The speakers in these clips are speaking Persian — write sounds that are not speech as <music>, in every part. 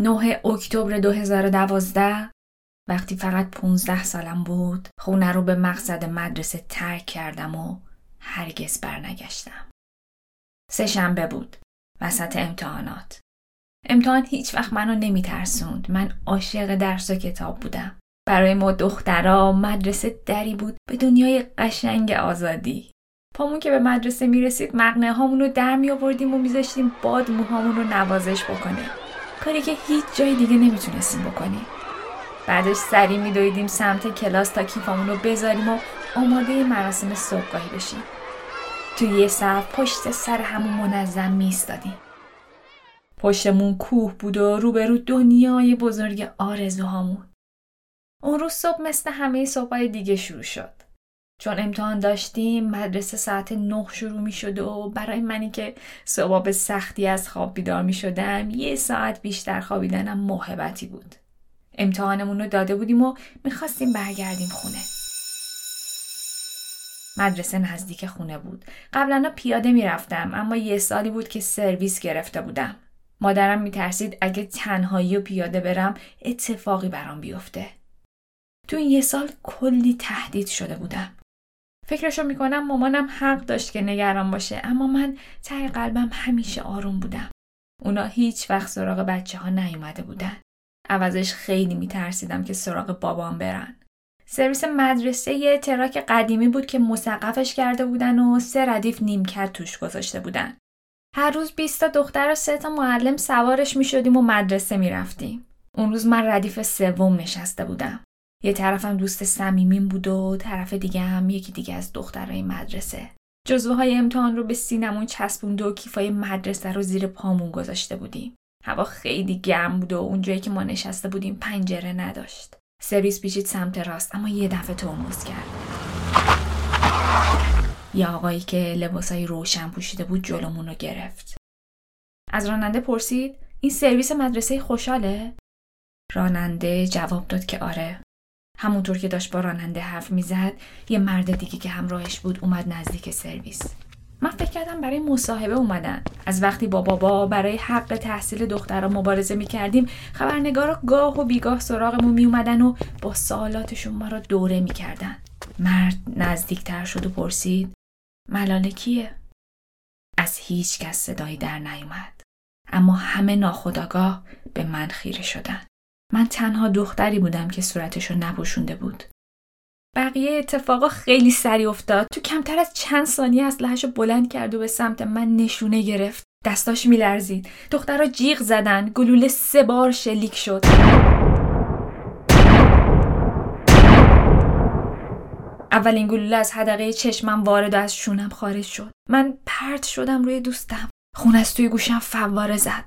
9 اکتبر 2012 وقتی فقط 15 سالم بود خونه رو به مقصد مدرسه ترک کردم و هرگز برنگشتم. سه شنبه بود. وسط امتحانات. امتحان هیچ وقت منو نمی ترسوند. من عاشق درس و کتاب بودم. برای ما دخترا مدرسه دری بود به دنیای قشنگ آزادی. پامون که به مدرسه می رسید مقنه هامون رو در می آوردیم و میذاشتیم باد موهامون رو نوازش بکنه. کاری که هیچ جای دیگه نمی‌تونستیم بکنیم. بعدش سری میدویدیم سمت کلاس تا کیفامون رو بذاریم و آماده مراسم صبحگاهی بشیم. تو یه صف پشت سر همون منظم میستادیم. پشتمون کوه بود و روبرو دنیای بزرگ آرزوهامون. اون روز صبح مثل همه صبحای دیگه شروع شد. چون امتحان داشتیم مدرسه ساعت نه شروع می شد و برای منی که صبح سختی از خواب بیدار می شدم یه ساعت بیشتر خوابیدنم محبتی بود. امتحانمون رو داده بودیم و می‌خواستیم برگردیم خونه. مدرسه نزدیک خونه بود. قبلا پیاده می‌رفتم اما یه سالی بود که سرویس گرفته بودم. مادرم میترسید اگه تنهایی و پیاده برم اتفاقی برام بیفته. تو این یه سال کلی تهدید شده بودم. فکرشو می‌کنم مامانم حق داشت که نگران باشه اما من ته قلبم همیشه آروم بودم. اونا هیچ وقت سراغ بچه ها نیومده بودن. عوضش خیلی میترسیدم که سراغ بابام برن. سرویس مدرسه یه truck قدیمی بود که مسقفش کرده بودن و سه ردیف نیمکت توش گذاشته بودن. هر روز 20 تا دختر و سه تا معلم سوارش می شدیم و مدرسه می رفتیم. اون روز من ردیف سوم نشسته بودم. یه طرفم دوست صمیمیم بود و طرف دیگه هم یکی دیگه از دخترای مدرسه. جزوه های امتحان رو به سینمون چسبوند و کیفای مدرسه رو زیر پامون گذاشته بودیم. هوا خیلی گرم بود و اونجایی که ما نشسته بودیم پنجره نداشت. سرویس پیچید سمت راست اما یه دفعه ترمز کرد. یه آقایی که لباسای روشن پوشیده بود جلومون رو گرفت. از راننده پرسید این سرویس مدرسه خوشحاله؟ راننده جواب داد که آره. همونطور که داشت با راننده حرف می‌زد یه مرد دیگه که همراهش بود اومد نزدیک سرویس. من فکر کردم برای مصاحبه اومدن از وقتی با بابا برای حق تحصیل دخترها مبارزه می‌کردیم خبرنگارا گاه و بیگاه سراغمون میومدن و با سوالاتشون ما را دوره می‌کردن مرد نزدیکتر شد و پرسید ملاله کیه؟ از هیچ کس صدایی در نیومد اما همه ناخداگاه به من خیره شدن من تنها دختری بودم که صورتشو نپوشونده بود. بقیه اتفاقا خیلی سری افتاد. تو کمتر از چند ثانیه از لحش بلند کرد و به سمت من نشونه گرفت. دستاش میلرزید. دخترها جیغ زدن. گلوله سه بار شلیک شد. اولین گلوله از حدقه چشمم وارد و از شونم خارج شد. من پرت شدم روی دوستم. خون از توی گوشم فواره زد.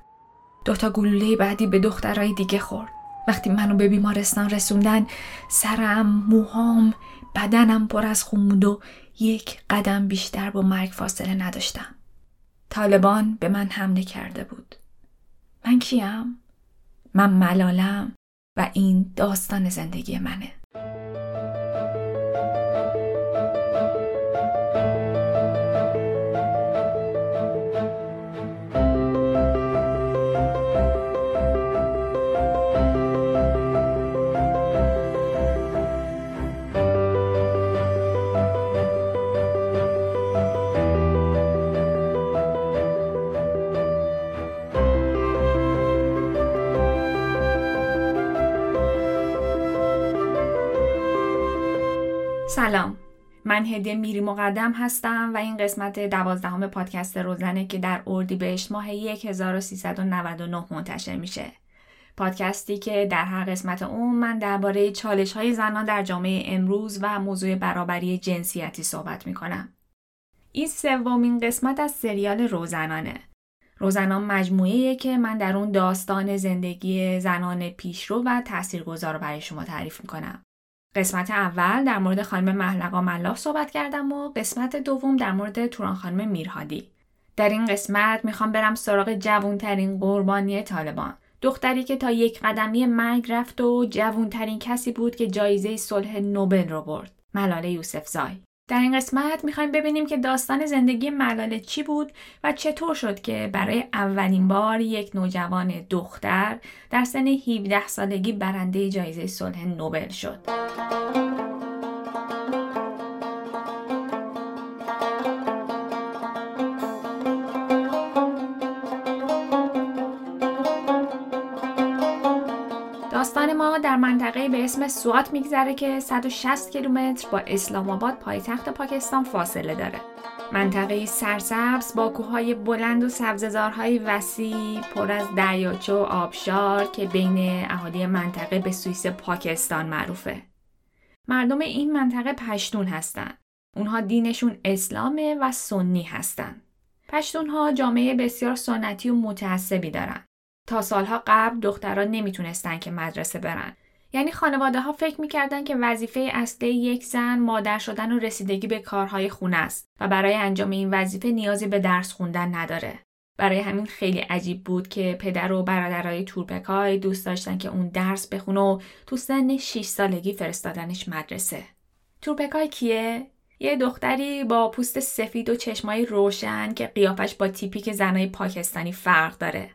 دوتا گلوله بعدی به دخترای دیگه خورد. وقتی منو به بیمارستان رسوندن سرم، موهام، بدنم پر از خون بود و یک قدم بیشتر با مرگ فاصله نداشتم. طالبان به من حمله کرده بود. من کیم؟ من ملالم و این داستان زندگی منه. سلام. من هدیه میری مقدم هستم و این قسمت دوازدهم پادکست روزنه که در اردیبهشت ماه 1399 منتشر میشه. پادکستی که در هر قسمت اون من درباره چالش های زنان در جامعه امروز و موضوع برابری جنسیتی صحبت می‌کنم. این سومین قسمت از سریال روزنانه. روزنان مجموعه که من در اون داستان زندگی زنان پیشرو و تاثیرگذار برای شما تعریف می‌کنم. قسمت اول در مورد خانم محلقا ملاح صحبت کردم و قسمت دوم در مورد توران خانم میرهادی. در این قسمت می‌خوام برم سراغ جوونترین قربانی طالبان. دختری که تا یک قدمی مرگ رفت و جوونترین کسی بود که جایزه صلح نوبل رو برد. ملاله یوسف زای. در این قسمت می‌خوایم ببینیم که داستان زندگی ملاله چی بود و چطور شد که برای اولین بار یک نوجوان دختر در سن 17 سالگی برنده جایزه صلح نوبل شد. منطقه به اسم سوات میگذره که 160 کیلومتر با اسلام آباد پایتخت پاکستان فاصله داره. منطقه سرسبز با کوههای بلند و سبززارهای وسیع پر از دریاچه و آبشار که بین اهالی منطقه به سوئیس پاکستان معروفه. مردم این منطقه پشتون هستن. اونها دینشون اسلامه و سنی هستن. پشتون ها جامعه بسیار سنتی و متعصبی دارن. تا سالها قبل دختران نمی‌تونستن که مدرسه برن. یعنی خانواده ها فکر می‌کردن که وظیفه اصلی یک زن مادر شدن و رسیدگی به کارهای خونه است و برای انجام این وظیفه نیازی به درس خوندن نداره. برای همین خیلی عجیب بود که پدر و برادرای تورپکای دوست داشتن که اون درس بخونه و تو سن 6 سالگی فرستادنش مدرسه. تورپکای کیه؟ یه دختری با پوست سفید و چشمای روشن که قیافش با تیپیک زنای پاکستانی فرق داره.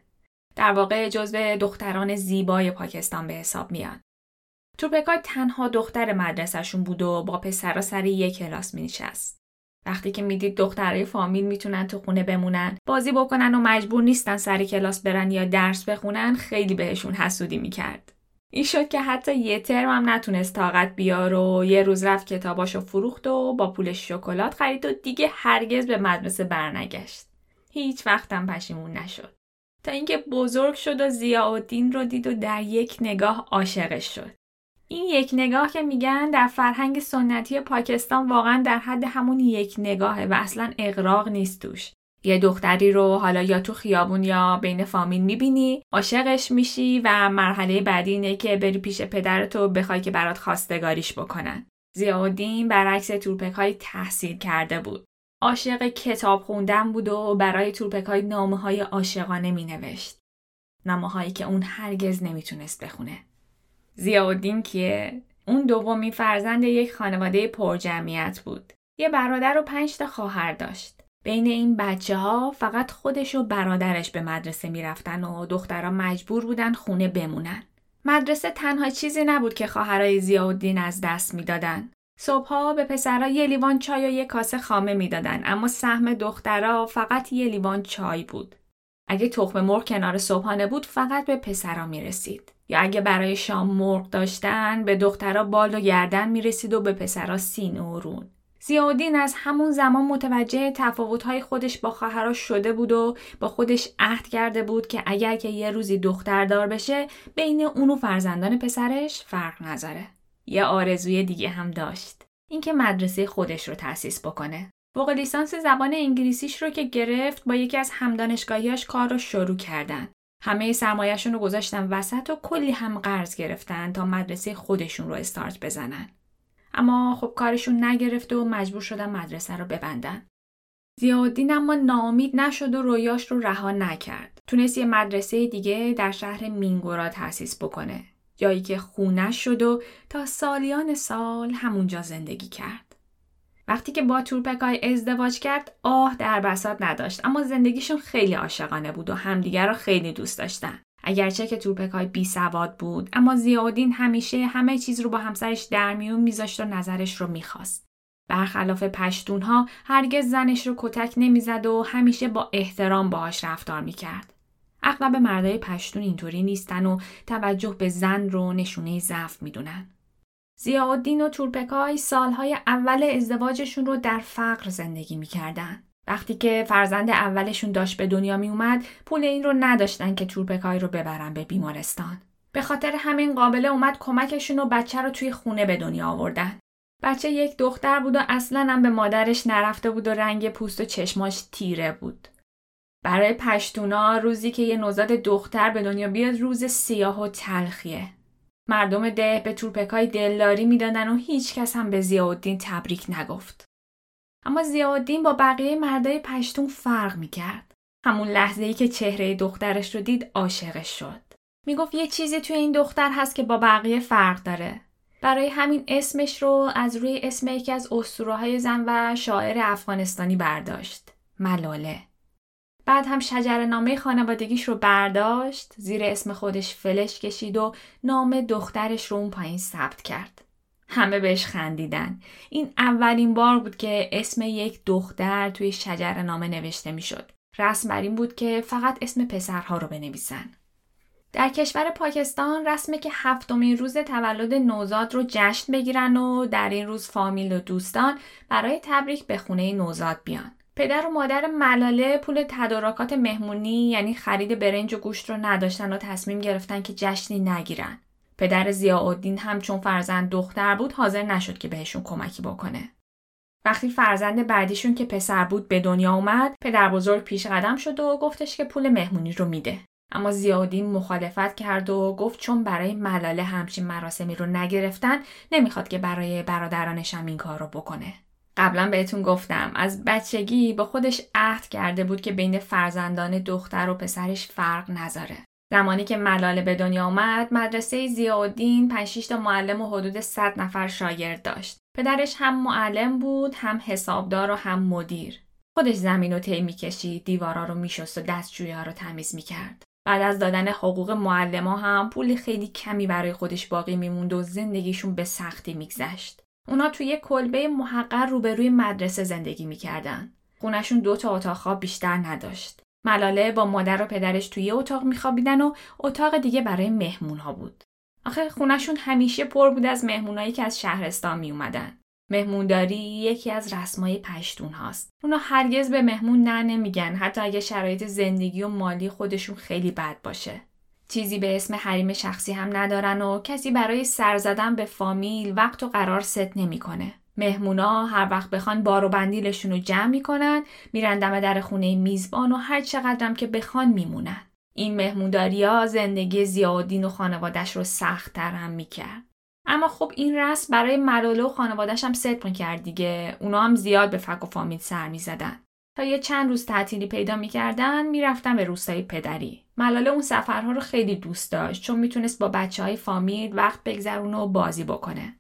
در واقع جزو دختران زیبای پاکستان به حساب میاد. توپکای تنها دختر مدرسهشون بود و با پسرا سر یک کلاس مینشست. وقتی که می‌دید دخترای فامیل می‌تونن تو خونه بمونن، بازی بکنن و مجبور نیستن سر کلاس برن یا درس بخونن، خیلی بهشون حسودی می‌کرد. این شد که حتی یه ترم هم نتونست طاقت بیار و یه روز رفت کتاباشو فروخت و با پول شکلات خرید و دیگه هرگز به مدرسه برنگشت. هیچ وقتم پشیمون نشد. تا اینکه بزرگ شد و ضیاءالدین رو دید و در یک نگاه عاشقش شد. این یک نگاه که میگن در فرهنگ سنتی پاکستان واقعا در حد همون یک نگاهه و اصلا اقراق نیست توش. یه دختری رو حالا یا تو خیابون یا بین فامیل می‌بینی عاشقش میشی و مرحله بعدی اینه که بری پیش پدرتو بخوای که برات خواستگاریش بکنن. زیادین برعکس تورپک های تحصیل کرده بود. عاشق کتاب خوندن بود و برای تورپک های نامه های عاشقانه می نوشت. نامه هایی که اون هرگز نمی‌تونست بخونه. زیاودین کیه؟ اون دومی فرزند یک خانواده پرجمعیت بود. یه برادر و پنج تا خواهر داشت. بین این بچه ها فقط خودش و برادرش به مدرسه می‌رفتن و دخترها مجبور بودن خونه بمونن. مدرسه تنها چیزی نبود که خواهرای زیاودین از دست می‌دادن. صبحها به پسرها یه لیوان چای و یه کاسه خامه می‌دادن اما سهم دخترها فقط یه لیوان چای بود. اگه تخم مرغ کنار صبحانه بود فقط به پسرها می رسید. یا اگه برای شام مرغ داشتن به دخترها بال و گردن می رسید و به پسرها سینه و رون. زیادین از همون زمان متوجه تفاوت‌های خودش با خواهرها شده بود و با خودش عهد کرده بود که اگر که یه روزی دختر دار بشه بین اون و فرزندان پسرش فرق نذاره. یه آرزوی دیگه هم داشت. اینکه مدرسه خودش رو تأسیس بکنه. فوق لیسانس زبان انگلیسیش رو که گرفت با یکی از همدانشگاهیاش کار رو شروع کردن. همه سرمایهشون رو گذاشتن وسط و کلی هم قرض گرفتن تا مدرسه خودشون رو استارت بزنن. اما خب کارشون نگرفت و مجبور شدن مدرسه رو ببندن. زیادین اما ناامید نشد و رویاش رو رها نکرد. تونست یه مدرسه دیگه در شهر مینگورا تأسیس بکنه. جایی که خونه شد و تا سالیان سال همونجا زندگی کرد. وقتی که با تورپکای ازدواج کرد آه در بساط نداشت اما زندگیشون خیلی عاشقانه بود و همدیگر را خیلی دوست داشتن. اگرچه که تورپکای بی سواد بود اما زیادین همیشه همه چیز رو با همسرش در میون میذاشت و نظرش رو می‌خواست. برخلاف پشتون ها هرگز زنش رو کتک نمی‌زد و همیشه با احترام باهاش رفتار می‌کرد. اغلب مردای پشتون اینطوری نیستن و توجه به زن رو نشونه ضعف می‌دونن. زیاءالدین و تورپکای سالهای اول ازدواجشون رو در فقر زندگی می‌کردن. وقتی که فرزند اولشون داشت به دنیا می اومد پول این رو نداشتن که تورپکای رو ببرن به بیمارستان. به خاطر همین قابله اومد کمکشون و بچه رو توی خونه به دنیا آوردن. بچه یک دختر بود و اصلا هم به مادرش نرفته بود و رنگ پوست و چشماش تیره بود. برای پشتونا روزی که یه نوزاد دختر به دنیا بیاد روز سیاه و تلخیه. مردم ده به تورپکای دلداری می‌دادن و هیچ کس هم به زیاءالدین تبریک نگفت. اما زیاءالدین با بقیه مردای پشتون فرق می‌کرد. همون لحظه ای که چهره دخترش رو دید عاشقش شد. می‌گفت یه چیزی توی این دختر هست که با بقیه فرق داره. برای همین اسمش رو از روی اسم یکی از اسطوره‌های زن و شاعر افغانستانی برداشت. ملاله. بعد هم شجر نامه خانوادگیش رو برداشت زیر اسم خودش فلش کشید و نام دخترش رو اون پایین ثبت کرد. همه بهش خندیدن. این اولین بار بود که اسم یک دختر توی شجر نامه نوشته می‌شد. رسم بر این بود که فقط اسم پسرها رو بنویسن. در کشور پاکستان رسمه که هفتمین روز تولد نوزاد رو جشن بگیرن و در این روز فامیل و دوستان برای تبریک به خونه نوزاد بیان. پدر و مادر ملاله پول تدارکات مهمونی یعنی خرید برنج و گوشت رو نداشتن و تصمیم گرفتن که جشنی نگیرن. پدر زیاءالدین هم چون فرزند دختر بود حاضر نشد که بهشون کمکی بکنه. وقتی فرزند بعدیشون که پسر بود به دنیا اومد، پدر بزرگ پیش قدم شد و گفتش که پول مهمونی رو میده. اما زیادین مخالفت کرد و گفت چون برای ملاله همچین مراسمی رو نگرفتن نمی‌خواد که برای برادرانش هم این کار رو بکنه. قبلا بهتون گفتم از بچگی با خودش عهد کرده بود که بین فرزندان دختر و پسرش فرق نذاره. زمانی که ملاله به دنیا آمد مدرسه زیادین 5 تا معلم و حدود 100 نفر شاگرد داشت. پدرش هم معلم بود هم حسابدار و هم مدیر. خودش زمین رو طی می‌کشید دیوارا رو میشست و دستجویی رو تمیز می‌کرد. بعد از دادن حقوق معلم ها هم پول خیلی کمی برای خودش باقی میموند و زندگیشون به سختی میگذشت. اونا توی یک کلبه محقر روبروی مدرسه زندگی می‌کردن. خونشون دو تا اتاق خواب بیشتر نداشت. ملاله با مادر و پدرش توی اتاق میخوابیدن و اتاق دیگه برای مهمون ها بود. آخه خونشون همیشه پر بود از مهمونایی که از شهرستان می اومدن. مهمونداری یکی از رسمای پشتون هاست. اونا هرگز به مهمون نه نمیگن حتی اگه شرایط زندگی و مالی خودشون خیلی بد باشه. چیزی به اسم حریم شخصی هم ندارن و کسی برای سر زدن به فامیل وقت و قرار ست نمی‌کنه. مهمونا هر وقت بخوان بار و بندیلشون رو جمع می‌کنن میرن دم در خونه میزبان و هر چقدرم که بخوان میمونن. این مهمونداری ها زندگی زیادین و خانوادش رو سخت تر هم می‌کرد. اما خب این رسم برای ملاله و خانوادش هم صدق می‌کرد دیگه. اونا هم زیاد به فک و فامیل سر می‌زدن. تا یه چند روز تعطیلی پیدا می‌کردن می‌رفتن به روستای پدری. ملاله اون سفرها رو خیلی دوست داشت چون می‌تونست با بچه های فامیل وقت بگذرونه و بازی بکنه.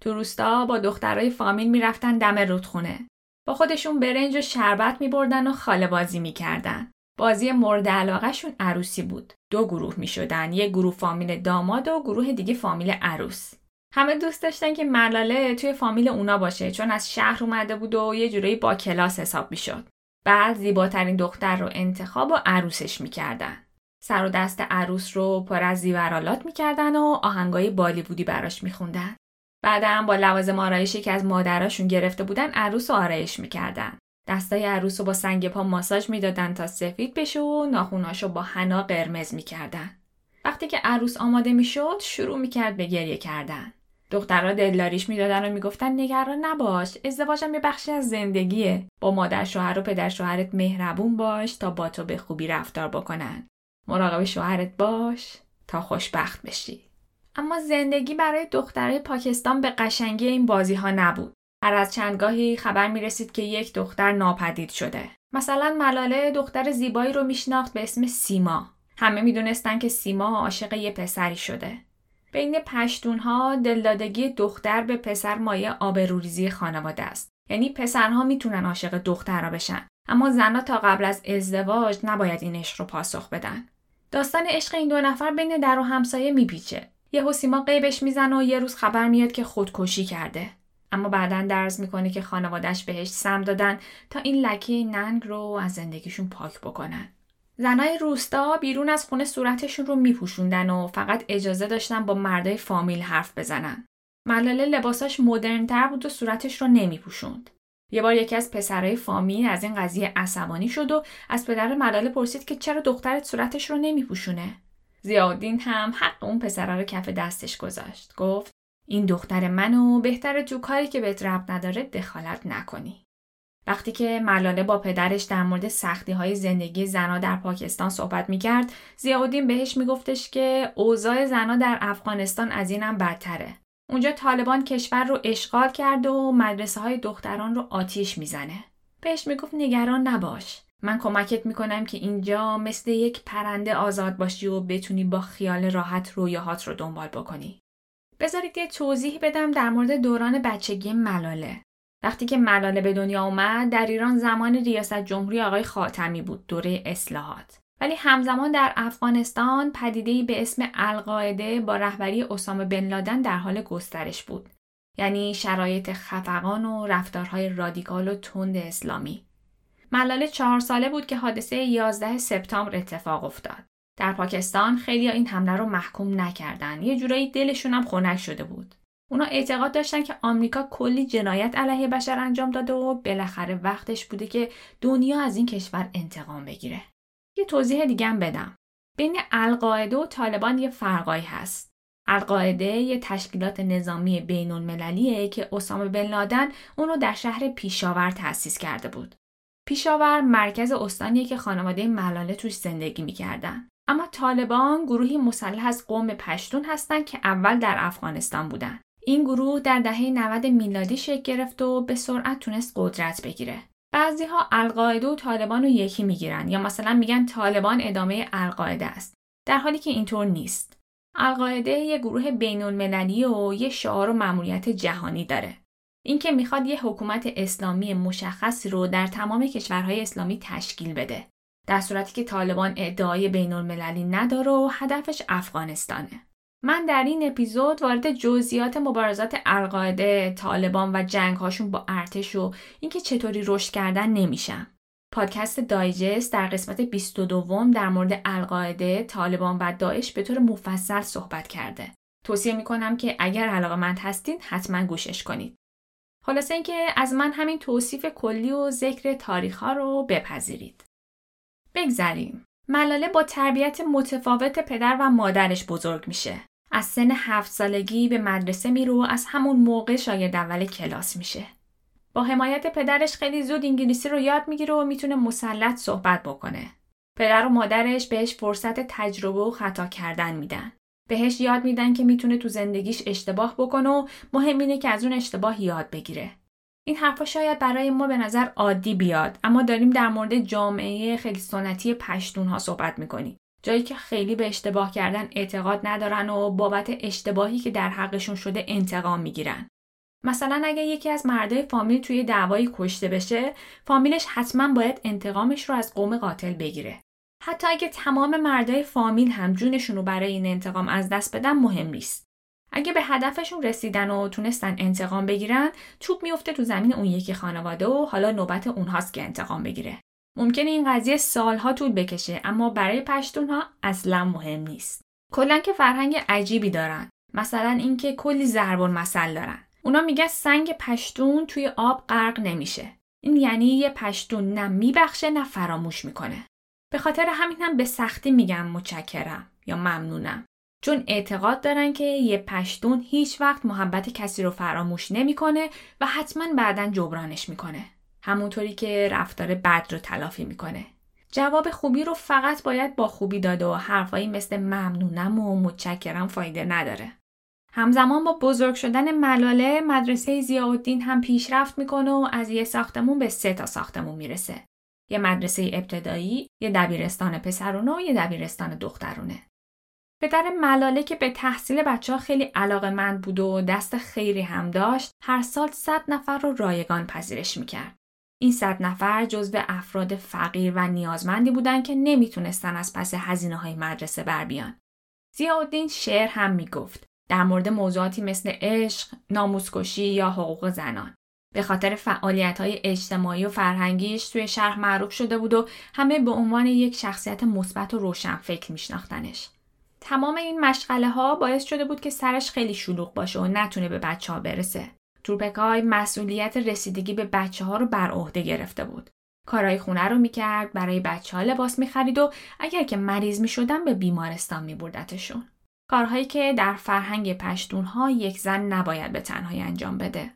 تو روستا با دخترای فامیل می‌رفتن دم رودخونه. با خودشون برنج و شربت میبردن و خاله بازی می‌کردن. بازی مورد علاقهشون عروسی بود. دو گروه می شدن. یک گروه فامیل داماد و گروه دیگه فامیل عروس. همه دوست داشتن که ملاله توی فامیل اونا باشه چون از شهر اومده بود و یه جورایی با کلاس حساب می‌شد. بعد زیباترین دختر رو انتخاب و عروسش می‌کردن. سر و دست عروس رو پر از زیورالات می‌کردن و آهنگای بالیوودی براش میخوندن. بعدم با لوازم آرایشی که از مادراشون گرفته بودن عروس و آرایش می‌کردن. دستای عروس رو با سنگ پا ماساژ می‌دادن تا سفید بشه و ناخوناشو با حنا قرمز می‌کردن. وقتی که عروس آماده می‌شد شروع می‌کرد به گریه کردن. دخترها دلداریش می‌دادن و می‌گفتن نگران نباش ازدواجم یه بخشی از زندگیه. با مادر شوهر و پدر شوهرت مهربون باش تا با تو به خوبی رفتار بکنن. مراقب شوهرت باش تا خوشبخت بشی. اما زندگی برای دخترای پاکستان به قشنگی این بازی ها نبود. هر از چندگاهی خبر می رسید که یک دختر ناپدید شده. مثلا ملاله دختر زیبایی رو میشناخت به اسم سیما. همه می‌دونستن که سیما عاشق یه پسری شده. بین پشتون ها دلدادگی دختر به پسر مایه آبروریزی خانواده است. یعنی پسرها می‌تونن عاشق دخترها بشن. اما زنها تا قبل از ازدواج نباید این عشق رو پاسخ بدن. داستان عشق این دو نفر بین در و همسایه میپیچه. یه سیما قیبش می‌زنه و یه روز خبر میاد که خودکشی کرده. اما بعدا درز می‌کنه که خانوادهش بهش سم دادن تا این لکه ننگ رو از زندگیشون پاک بکنن. زنای روستا بیرون از خونه صورتشون رو میپوشوندن و فقط اجازه داشتن با مردای فامیل حرف بزنن. ملاله لباساش مدرنتر بود و صورتش رو نمیپوشوند. یه بار یکی از پسرای فامیل از این قضیه عصبانی شد و از پدر ملاله پرسید که چرا دخترت صورتش رو نمیپوشونه. زیادین هم حق اون پسره رو کف دستش گذاشت. گفت این دختر منو بهتر تو کاری که بهت رب نداره دخالت نکنی. وقتی که ملاله با پدرش در مورد سختی های زندگی زنا در پاکستان صحبت می کرد زیادین بهش میگفتش که اوضاع زنا در افغانستان از اینم بدتره. اونجا طالبان کشور رو اشغال کرده و مدرسه های دختران رو آتیش می‌زنه. بهش می‌گفت نگران نباش. من کمکت می‌کنم که اینجا مثل یک پرنده آزاد باشی و بتونی با خیال راحت رویاهات رو دنبال بکنی. بذارید یه توضیح بدم در مورد دوران بچگی ملاله. وقتی که ملاله به دنیا اومد در ایران زمان ریاست جمهوری آقای خاتمی بود دوره اصلاحات. ولی همزمان در افغانستان پدیده‌ای به اسم القاعده با رهبری اسامه بن لادن در حال گسترش بود. یعنی شرایط خفقان و رفتارهای رادیکال و تند اسلامی. ملاله چهار ساله بود که حادثه 11 سپتامبر اتفاق افتاد. در پاکستان خیلی این حمله رو محکوم نکردن. یه جورایی دلشون هم خنک شده بود. اونا اعتقاد داشتن که آمریکا کلی جنایت علیه بشر انجام داده و بالاخره وقتش بوده که دنیا از این کشور انتقام بگیره. یه توضیح دیگه هم بدم. بین القاعده و طالبان یه فرقایی هست. القاعده یه تشکیلات نظامی بین المللیه که اسامه بن لادن اون رو در شهر پیشاور تأسیس کرده بود. پیشاور مرکز استانیه که خانواده ملاله توش زندگی می‌کردن. اما طالبان گروهی مسلح از قوم پشتون هستند که اول در افغانستان بودن. این گروه در دهه 90 میلادی شکل گرفت و به سرعت تونست قدرت بگیره. بعضی ها القاعده و طالبان رو یکی می‌گیرن یا مثلا میگن طالبان ادامه القاعده است. در حالی که اینطور نیست. القاعده یه گروه بین المللی و یه شعار و مأموریت جهانی داره. اینکه می‌خواد یه حکومت اسلامی مشخصی رو در تمام کشورهای اسلامی تشکیل بده. در صورتی که طالبان ادعای بین المللی نداره و هدفش افغانستانه. من در این اپیزود وارد جزئیات مبارزات القاعده، طالبان و جنگهاشون با ارتش و اینکه چطوری رشد کردن نمیشم. پادکست دایجست در قسمت 22 در مورد القاعده، طالبان و داعش به طور مفصل صحبت کرده. توصیه می‌کنم که اگر علاقه مند هستین حتما گوشش کنید. خلاصه اینکه از من همین توصیف کلی و ذکر تاریخ ها رو بپذیرید. بگذریم. ملاله با تربیت متفاوت پدر و مادرش بزرگ میشه. از سن هفت سالگی به مدرسه میرو و از همون موقع شاگرد اول کلاس میشه. با حمایت پدرش خیلی زود انگلیسی رو یاد می‌گیره و می‌تونه مسلط صحبت بکنه. پدر و مادرش بهش فرصت تجربه و خطا کردن میدن. بهش یاد میدن که می‌تونه تو زندگیش اشتباه بکنه و مهم اینه که از اون اشتباه یاد بگیره. این حرفا شاید برای ما به نظر عادی بیاد اما داریم در مورد جامعه خیلی سنتی پشتون ها صحبت می‌کنیم. جایی که خیلی به اشتباه کردن اعتقاد ندارن و بابت اشتباهی که در حقشون شده انتقام می‌گیرن. مثلا اگه یکی از مردای فامیل توی دعوایی کشته بشه، فامیلش حتما باید انتقامش رو از قوم قاتل بگیره. حتی اگه تمام مردای فامیل هم جونشون رو برای این انتقام از دست بدن مهم نیست. اگه به هدفشون رسیدن و تونستن انتقام بگیرن، توپ میفته تو زمین اون یکی خانواده و حالا نوبت اونهاست که انتقام بگیره. ممکنه این قضیه سالها طول بکشه اما برای پشتون ها اصلا مهم نیست. کلا که فرهنگ عجیبی دارن. مثلا اینکه کلی ضرب المثل دارن. اونا میگن سنگ پشتون توی آب غرق نمیشه. این یعنی یه پشتون نه میبخشه نه فراموش می‌کنه. به خاطر همین هم به سختی میگم متشکرم یا ممنونم. چون اعتقاد دارن که یه پشتون هیچ وقت محبت کسی رو فراموش نمی‌کنه و حتما بعدا جبرانش می‌کنه. همونطوری که رفتار بد رو تلافی می‌کنه. جواب خوبی رو فقط باید با خوبی داده و حرفایی مثل ممنونم و متشکرم فایده نداره. همزمان با بزرگ شدن ملاله مدرسه زیاءالدین هم پیشرفت می‌کنه و از یه ساختمون به سه تا ساختمون می‌رسه. یه مدرسه ابتدایی، یه دبیرستان پسرونه و یه دبیرستان دخترونه. پدر ملاله که به تحصیل بچه ها خیلی علاقه مند بود و دست خیری هم داشت هر سال صد نفر رو رایگان پذیرش می‌کرد. این صد نفر جزو افراد فقیر و نیازمندی بودند که نمی‌تونستن از پس هزینه های مدرسه بر بیان. زیاءالدین شعر هم می‌گفت در مورد موضوعاتی مثل عشق، ناموسکشی یا حقوق زنان. به خاطر فعالیت های اجتماعی و فرهنگیش توی شهر معروف شده بود و همه به عنوان یک شخصیت مثبت و روشن فکر میشناختنش. تمام این مشغله ها باعث شده بود که سرش خیلی شلوغ باشه و نتونه به بچه ها برسه. تورپکای مسئولیت رسیدگی به بچه ها رو بر عهده گرفته بود. کارهای خونه رو می‌کرد، برای بچه ها لباس می‌خرید و اگر که مریض می‌شدن به بیمارستان میبردتشون. کارهایی که در فرهنگ پشتون ها یک زن نباید به تنهایی انجام بده.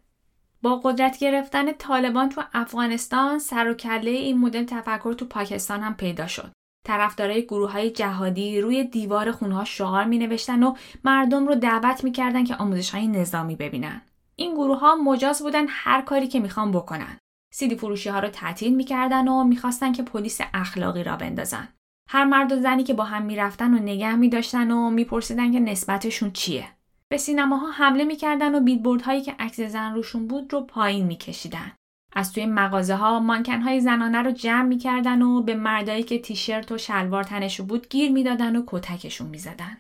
با قدرت گرفتن طالبان تو افغانستان سر و کله این مدل تفکر تو پاکستان هم پیدا شد. طرفدارای گروه های جهادی روی دیوار خونها شعار می نوشتن و مردم رو دعوت می کردن که آموزش های نظامی ببینن. این گروه ها مجاز بودن هر کاری که می‌خوان بکنن. سیدی فروشی ها رو تعطیل می‌کردن و می‌خواستن که پلیس اخلاقی را بندازن. هر مرد و زنی که با هم می‌رفتن و نگه میداشتن و میپرسیدن که نسبتشون چیه. به سینماها حمله می‌کردن و بیلبوردهایی که عکس زن روشون بود رو پایین میکشیدن. از توی مغازه ها مانکن های زنانه رو جمع می‌کردن و به مردایی که تیشرت و شلوار تنشون بود گیر می‌دادن و کتکشون می‌زدن.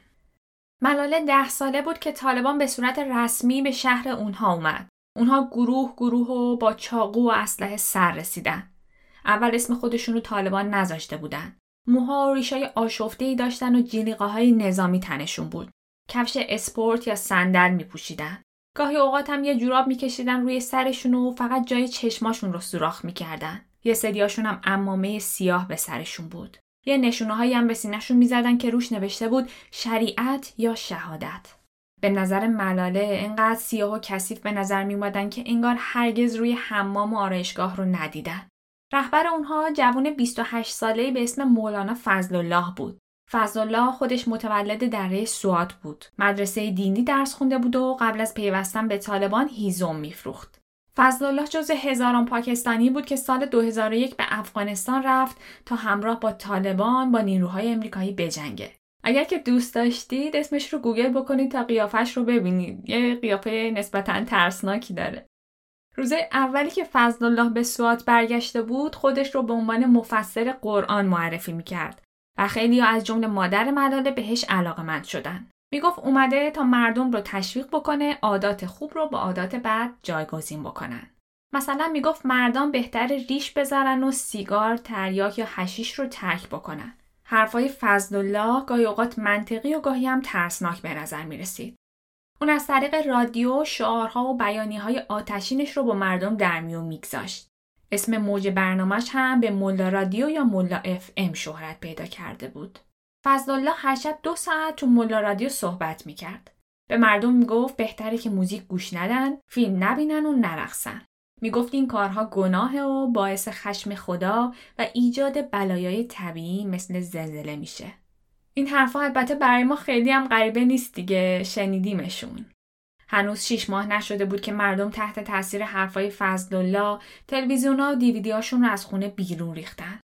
ملاله ده ساله بود که طالبان به صورت رسمی به شهر اونها اومد. اونها گروه گروه و با چاقو و اسلحه سر رسیدن. اول اسم خودشون رو طالبان نذاشته بودن. موها و ریشای آشفته ای داشتن و جلیقه های نظامی تنشون بود. کفش اسپورت یا صندل می پوشیدن. گاهی اوقات هم یه جوراب میکشیدن روی سرشون و فقط جای چشماشون رو سوراخ می‌کردن. یه سریاشون هم امامه سیاه به سرشون بود. یه نشونه هایی هم به سینهشون می‌زدن که روش نوشته بود شریعت یا شهادت. به نظر ملاله انقدر سیاه و کثیف به نظر می که انگار هرگز روی حمام و آرایشگاه رو ندیدن. رهبر اونها جوان 28 ساله به اسم مولانا فضل الله بود. فضل الله خودش متولد دره سوات بود. مدرسه دینی درس خونده بود و قبل از پیوستن به طالبان هیزم میفروخت. فضل الله جز هزاران پاکستانی بود که سال 2001 به افغانستان رفت تا همراه با طالبان با نیروهای امریکایی بجنگه. اگر که دوست داشتید اسمش رو گوگل بکنید تا قیافش رو ببینید. یه قیافه نسبتا ترسناکی داره. روزه اولی که فضل الله به سوات برگشته بود خودش رو به عنوان مفسر قرآن معرفی می‌کرد و خیلی از جمله مادر ملاله بهش علاقمند شدن. می‌گفت اومده تا مردم رو تشویق بکنه عادات خوب رو با عادات بد جایگزین بکنن. مثلا می‌گفت مردان بهتر ریش بذارن و سیگار، تریاک یا حشیش رو ترک بکنن. حرفای فضل الله گاهی اوقات منطقی و گاهی هم ترسناک به نظر می رسید. اون از طریق رادیو شعارها و بیانی های آتشینش رو با مردم در میون میگذاشت. اسم موج برنامهش هم به ملا رادیو یا ملا اف ام شهرت پیدا کرده بود. فضل الله هر شب دو ساعت تو ملا رادیو صحبت می‌کرد. به مردم می‌گفت بهتره که موزیک گوش ندن، فیلم نبینن و نرقصن. می‌گفت این کارها گناهه و باعث خشم خدا و ایجاد بلایای طبیعی مثل زلزله میشه. این حرفها البته برای ما خیلی هم غریبه نیست دیگه شنیدیمشون. هنوز شیش ماه نشده بود که مردم تحت تاثیر حرفای فضل الله تلویزیونا و دیویدیاشون رو از خونه بیرون ریختن.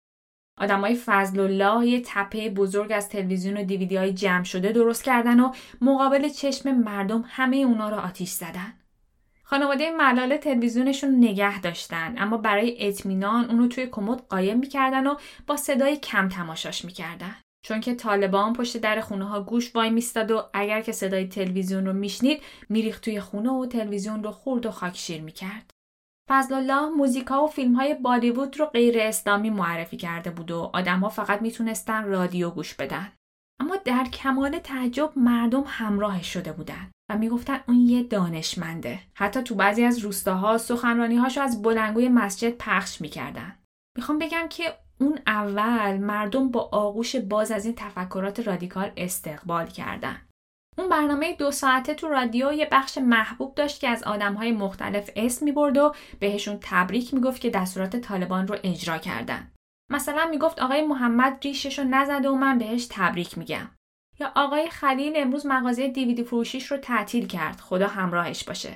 آدمای فضل الله یه تپه بزرگ از تلویزیون و دیویدی های جمع شده درست کردن و مقابل چشم مردم همه اونا رو آتیش زدن. خانواده ملاله تلویزیونشون نگه داشتن اما برای اطمینان اونو توی کمد قایم می‌کردن و با صدای کم تماشاش می‌کردن. چون که طالبان پشت در خونه ها گوش وای میستاد و اگر که صدای تلویزیون رو میشنید میریخت توی خونه و تلویزیون رو خورد و خاکشیر می‌کرد. فضل الله موزیکا و فیلم های بالیوود رو غیر اسلامی معرفی کرده بود و آدمها فقط می‌تونستن رادیو گوش بدن. اما در کمال تعجب مردم همراهش شده بودن و می‌گفتن اون یه دانشمنده. حتی تو بعضی از روستاها سخنرانی هاشو از بلنگوی مسجد پخش می‌کردن. می‌خوام بگم که اون اول مردم با آغوش باز از این تفکرات رادیکال استقبال کردن. اون برنامه دو ساعته تو رادیو یه بخش محبوب داشت که از آدمهای مختلف اسم می برد و بهشون تبریک می‌گفت که دستورات طالبان رو اجرا کردن. مثلا می‌گفت آقای محمد ریشش رو نزده و من بهش تبریک میگم. یا آقای خلیل امروز مغازه دیویدی فروشیش رو تعطیل کرد خدا همراهش باشه.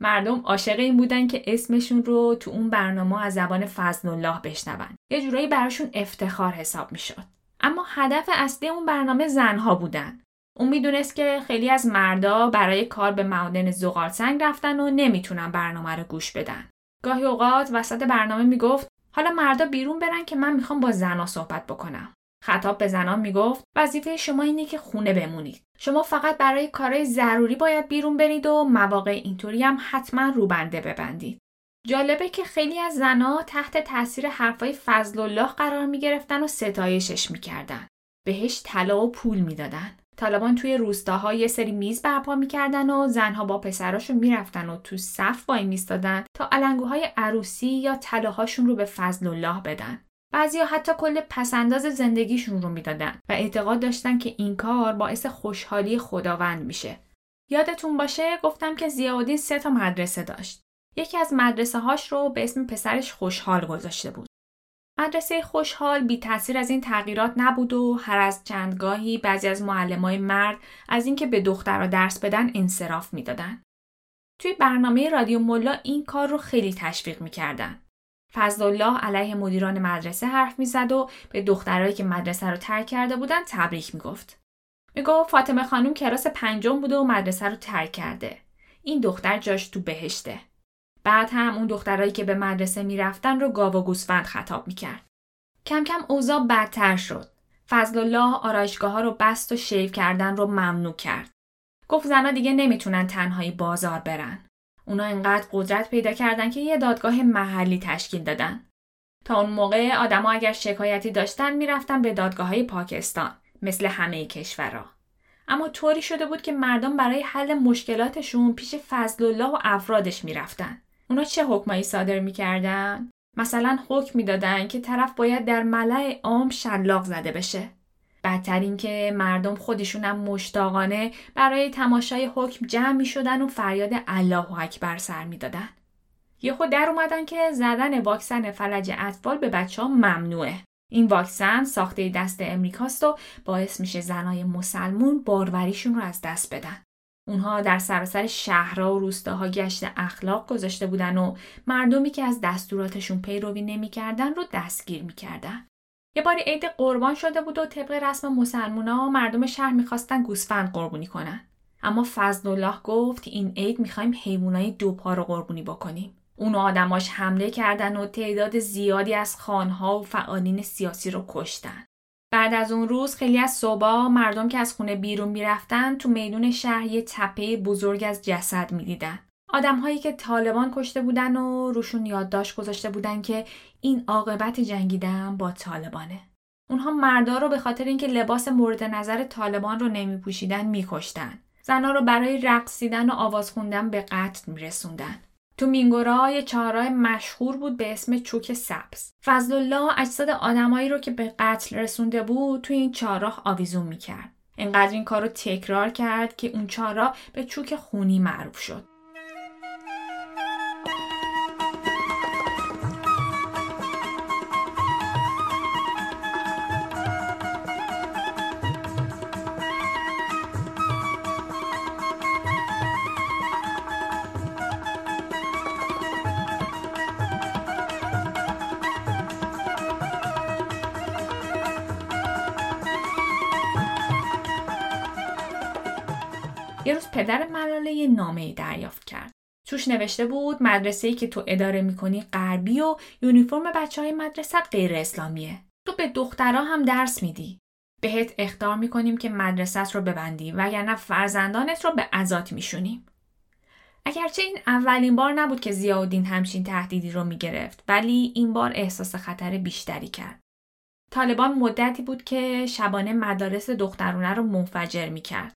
مردم عاشق این بودن که اسمشون رو تو اون برنامه از زبان فضل الله بشنون. یه جورایی براشون افتخار حساب می‌شد. اما هدف اصلی اون برنامه زنها بودن. اون می‌دونست که خیلی از مردا برای کار به معادن زغال سنگ رفتن و نمی‌تونن برنامه رو گوش بدن. گاهی اوقات وسط برنامه می‌گفت حالا مردا بیرون برن که من می‌خوام با زنها صحبت بکنم. خطاب به زنان می‌گفت وظیفه شما اینه که خونه بمونید. شما فقط برای کارهای ضروری باید بیرون برید و مواقع اینطوری هم حتما روبنده ببندید. جالبه که خیلی از زنها تحت تاثیر حرفای فضل الله قرار می گرفتن و ستایشش می‌کردن. بهش طلا و پول می‌دادن. طالبان توی روستاها یه سری میز برپا می‌کردن و زنها با پسراشون می‌رفتن و تو صف وای میستادن تا علنگوهای عروسی یا طلاهاشون رو به فضل الله بدن. بعضیا حتی کل پسنداز زندگیشون رو می‌دادن و اعتقاد داشتن که این کار باعث خوشحالی خداوند میشه. یادتون باشه گفتم که زیادی سه تا مدرسه داشت. یکی از مدرسه هاش رو به اسم پسرش خوشحال گذاشته بود. مدرسه خوشحال بی تاثیر از این تغییرات نبود و هر از چندگاهی بعضی از معلمای مرد از اینکه به دخترها درس بدن انصراف می‌دادن. توی برنامه رادیو ملا این کار رو خیلی تشویق می‌کردن. فضل الله علیه مدیران مدرسه حرف می‌زد و به دخترایی که مدرسه رو ترک کرده بودن تبریک می‌گفت. میگو فاطمه خانم کلاس پنجم بوده و مدرسه رو ترک کرده. این دختر جاش تو بهشته. بعد هم اون دخترایی که به مدرسه می‌رفتن رو گاو و گوسفند خطاب می‌کرد. کم کم اوضاع بدتر شد. فضل الله آرایشگاه ها رو بست و شیو کردن رو ممنوع کرد. گفت زنها دیگه نمی‌تونن تنهایی بازار برن. اونا اینقدر قدرت پیدا کردن که یه دادگاه محلی تشکیل دادن. تا اون موقع آدما اگر شکایتی داشتن می‌رفتن به دادگاه های پاکستان مثل همه کشورها. اما طوری شده بود که مردم برای حل مشکلاتشون پیش فضل الله و افرادش می‌رفتن. اونا چه حکمایی صادر می‌کردن؟ مثلا حکم می‌دادن که طرف باید در ملع عام شلاق زده بشه. بدتر این که مردم خودشونم مشتاقانه برای تماشای حکم جمع می شدن و فریاد الله اکبر سر می دادن. یهو در اومدن که زدن واکسن فلج اطفال به بچه ها ممنوعه. این واکسن ساخته دست امریکاست و باعث میشه زنای مسلمون باروریشون رو از دست بدن. اونها در سراسر شهرها و روستاها گشت اخلاق گذاشته بودن و مردمی که از دستوراتشون پیروی نمی‌کردن رو دستگیر می‌کردن. یه باری عید قربان شده بود و طبق رسم مسلمونا مردم شهر می‌خواستن گوسفند قربونی کنن. اما فضل الله گفت این عید می‌خوایم حیوانای دو پا رو قربونی بکنیم. اون آدماش حمله کردن و تعداد زیادی از خانها و فعالین سیاسی رو کشتن. بعد از اون روز خیلی از صبح مردم که از خونه بیرون می‌رفتن تو میدون شهر یه تپه بزرگ از جسد می‌دیدن. آدم هایی که طالبان کشته بودن و روشون یادداشت گذاشته بودن که این عاقبت جنگیدن با طالبانه. اونها مردا رو به خاطر اینکه لباس مورد نظر طالبان رو نمی پوشیدن میکشتن. زنها رو برای رقصیدن و آواز خوندن به قتل میرسوندن. تو مینگورا یه چهارراه مشهور بود به اسم چوک سبز. فضل الله اجساد آدمایی رو که به قتل رسونده بود تو این چهارراه آویزون می‌کرد. انقدر این کار رو تکرار کرد که اون چهارراه به چوک خونی معروف شد. یه روز پدر ملاله یه نامه دریافت کرد. توش نوشته بود مدرسه که تو اداره می‌کنی غربی و یونیفرم بچه های مدرسه غیر اسلامیه. تو به دخترها هم درس میدی. بهت اختار می‌کنیم که مدرسه رو ببندی وگرنه فرزندانت رو به عذات میشونیم. اگرچه این اولین بار نبود که زیاودین همچین تهدیدی رو می‌گرفت ولی این بار احساس خطر بیشتری کرد. طالبان مدتی بود که شبانه مدارس دخترونه رو منفجر می‌کرد.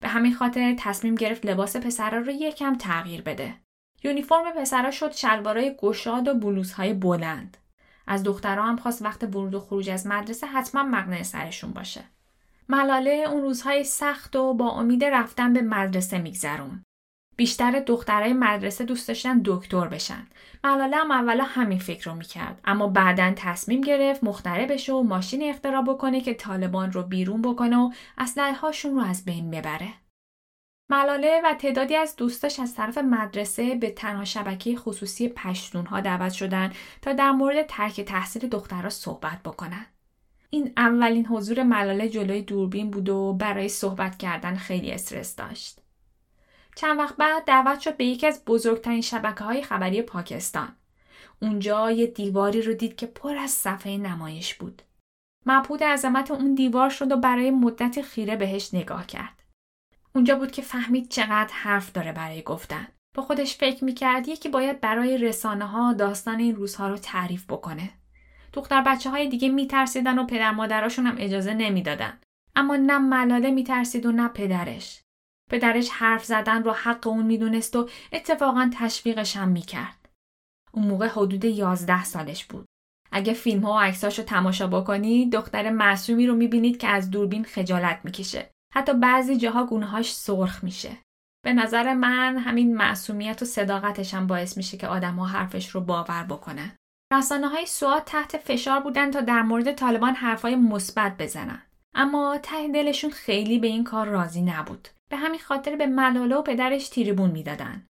به همین خاطر تصمیم گرفت لباس پسرا رو یکم تغییر بده. یونیفرم پسرا شد شلوارای گشاد و بلوزهای بلند. از دخترها هم خواست وقت ورود و خروج از مدرسه حتما مقنعه سرشون باشه. ملاله اون روزهای سخت و با امید رفتن به مدرسه میگذرون. بیشتر دخترای مدرسه دوست داشتن دکتر بشن. ملاله هم اولا همین فکر رو می‌کرد اما بعدا تصمیم گرفت مختره بشه و ماشین اختراع بکنه که طالبان رو بیرون بکنه و اسلحه هاشون رو از بین ببره. ملاله و تعدادی از دوستاش از طرف مدرسه به تنها شبکه خصوصی پشتون ها دعوت شدن تا در مورد ترک تحصیل دخترها صحبت بکنن. این اولین حضور ملاله جلوی دوربین بود و برای صحبت کردن خیلی استرس داشت. چند وقت بعد دعوت شد به یکی از بزرگترین شبکه های خبری پاکستان. اونجا یه دیواری رو دید که پر از صفحه نمایش بود. مبهود عظمت اون دیوار شد و برای مدت خیره بهش نگاه کرد. اونجا بود که فهمید چقدر حرف داره برای گفتن. با خودش فکر می‌کرد یکی باید برای رسانه ها داستان این روزها رو تعریف بکنه. دختر بچه های دیگه میترسیدن و پدر مادراشون هم اجازه نمی‌دادن. اما نه ملاله میترسید و نه پدرش. پدرش حرف زدن رو حق اون می‌دونست و اتفاقا تشویقش هم می‌کرد. اون موقع حدود 11 سالش بود. اگه فیلم ها و عکساش رو تماشا بکنید دختر معصومی رو می‌بینید که از دوربین خجالت می‌کشه. حتی بعضی جاها گونه‌هاش سرخ میشه. به نظر من همین معصومیت و صداقتش هم باعث میشه که آدمها حرفش رو باور بکنن. رسانه های سواد تحت فشار بودن تا در مورد طالبان حرفای مثبت بزنن. اما ته دلشون خیلی به این کار راضی نبود. به همین خاطر به ملاله و پدرش تیریبون می‌دادن.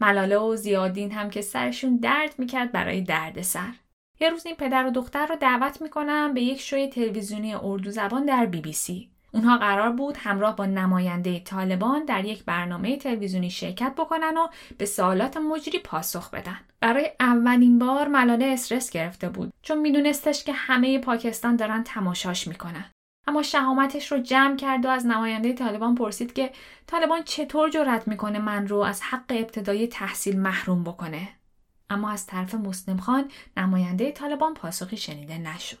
ملاله و زیادین هم که سرشون درد می‌کرد برای درد سر. یه روز این پدر و دختر رو دعوت می‌کنم به یک شوی تلویزیونی اردو زبان در بی بی سی. اونها قرار بود همراه با نماینده طالبان در یک برنامه تلویزیونی شرکت بکنن و به سوالات مجری پاسخ بدن. برای اولین بار ملاله استرس گرفته بود چون میدونستش که همه پاکستان دارن تماشاش می‌کنن. اما شهامتش رو جمع کرد و از نماینده طالبان پرسید که طالبان چطور جرأت می‌کنه من رو از حق ابتدایی تحصیل محروم بکنه. اما از طرف مسلم خان نماینده طالبان پاسخی شنیده نشد.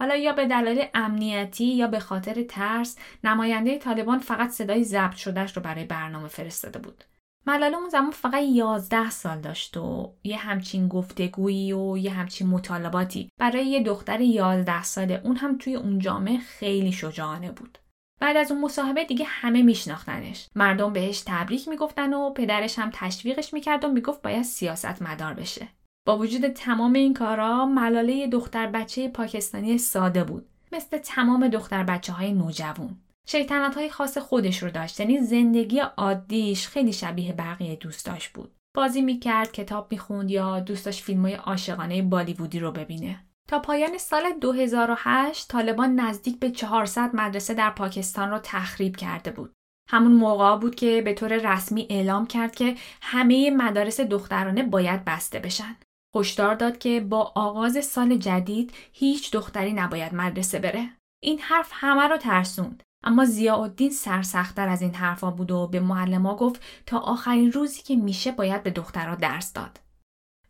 حالا یا به دلایل امنیتی یا به خاطر ترس نماینده طالبان فقط صدای ضبط شدهش رو برای برنامه فرستاده بود. ملاله اون زمان فقط 11 سال داشت و یه همچین گفتگویی و یه همچین مطالباتی برای یه دختر 11 ساله اون هم توی اون جامعه خیلی شجاعانه بود. بعد از اون مصاحبه دیگه همه میشناختنش. مردم بهش تبریک می‌گفتن و پدرش هم تشویقش می‌کرد و می‌گفت باید سیاست مدار بشه. با وجود تمام این کارا ملاله دختر بچه پاکستانی ساده بود. مثل تمام دختر بچه های نوجوان. شیطنت های خاص خودش رو داشت یعنی زندگی عادیش خیلی شبیه بقیه دوستاش بود بازی می‌کرد کتاب می‌خوند یا دوستاش فیلم های عاشقانه بالیوودی رو ببینه تا پایان سال 2008 طالبان نزدیک به 400 مدرسه در پاکستان را تخریب کرده بود همون موقع بود که به طور رسمی اعلام کرد که همه مدارس دخترانه باید بسته بشن. هشدار داد که با آغاز سال جدید هیچ دختری نباید مدرسه بره. این حرف همه رو ترسوند. اما ضیاءالدین سرسختتر از این حرفا بود و به معلما گفت تا آخرین روزی که میشه باید به دخترها درس داد.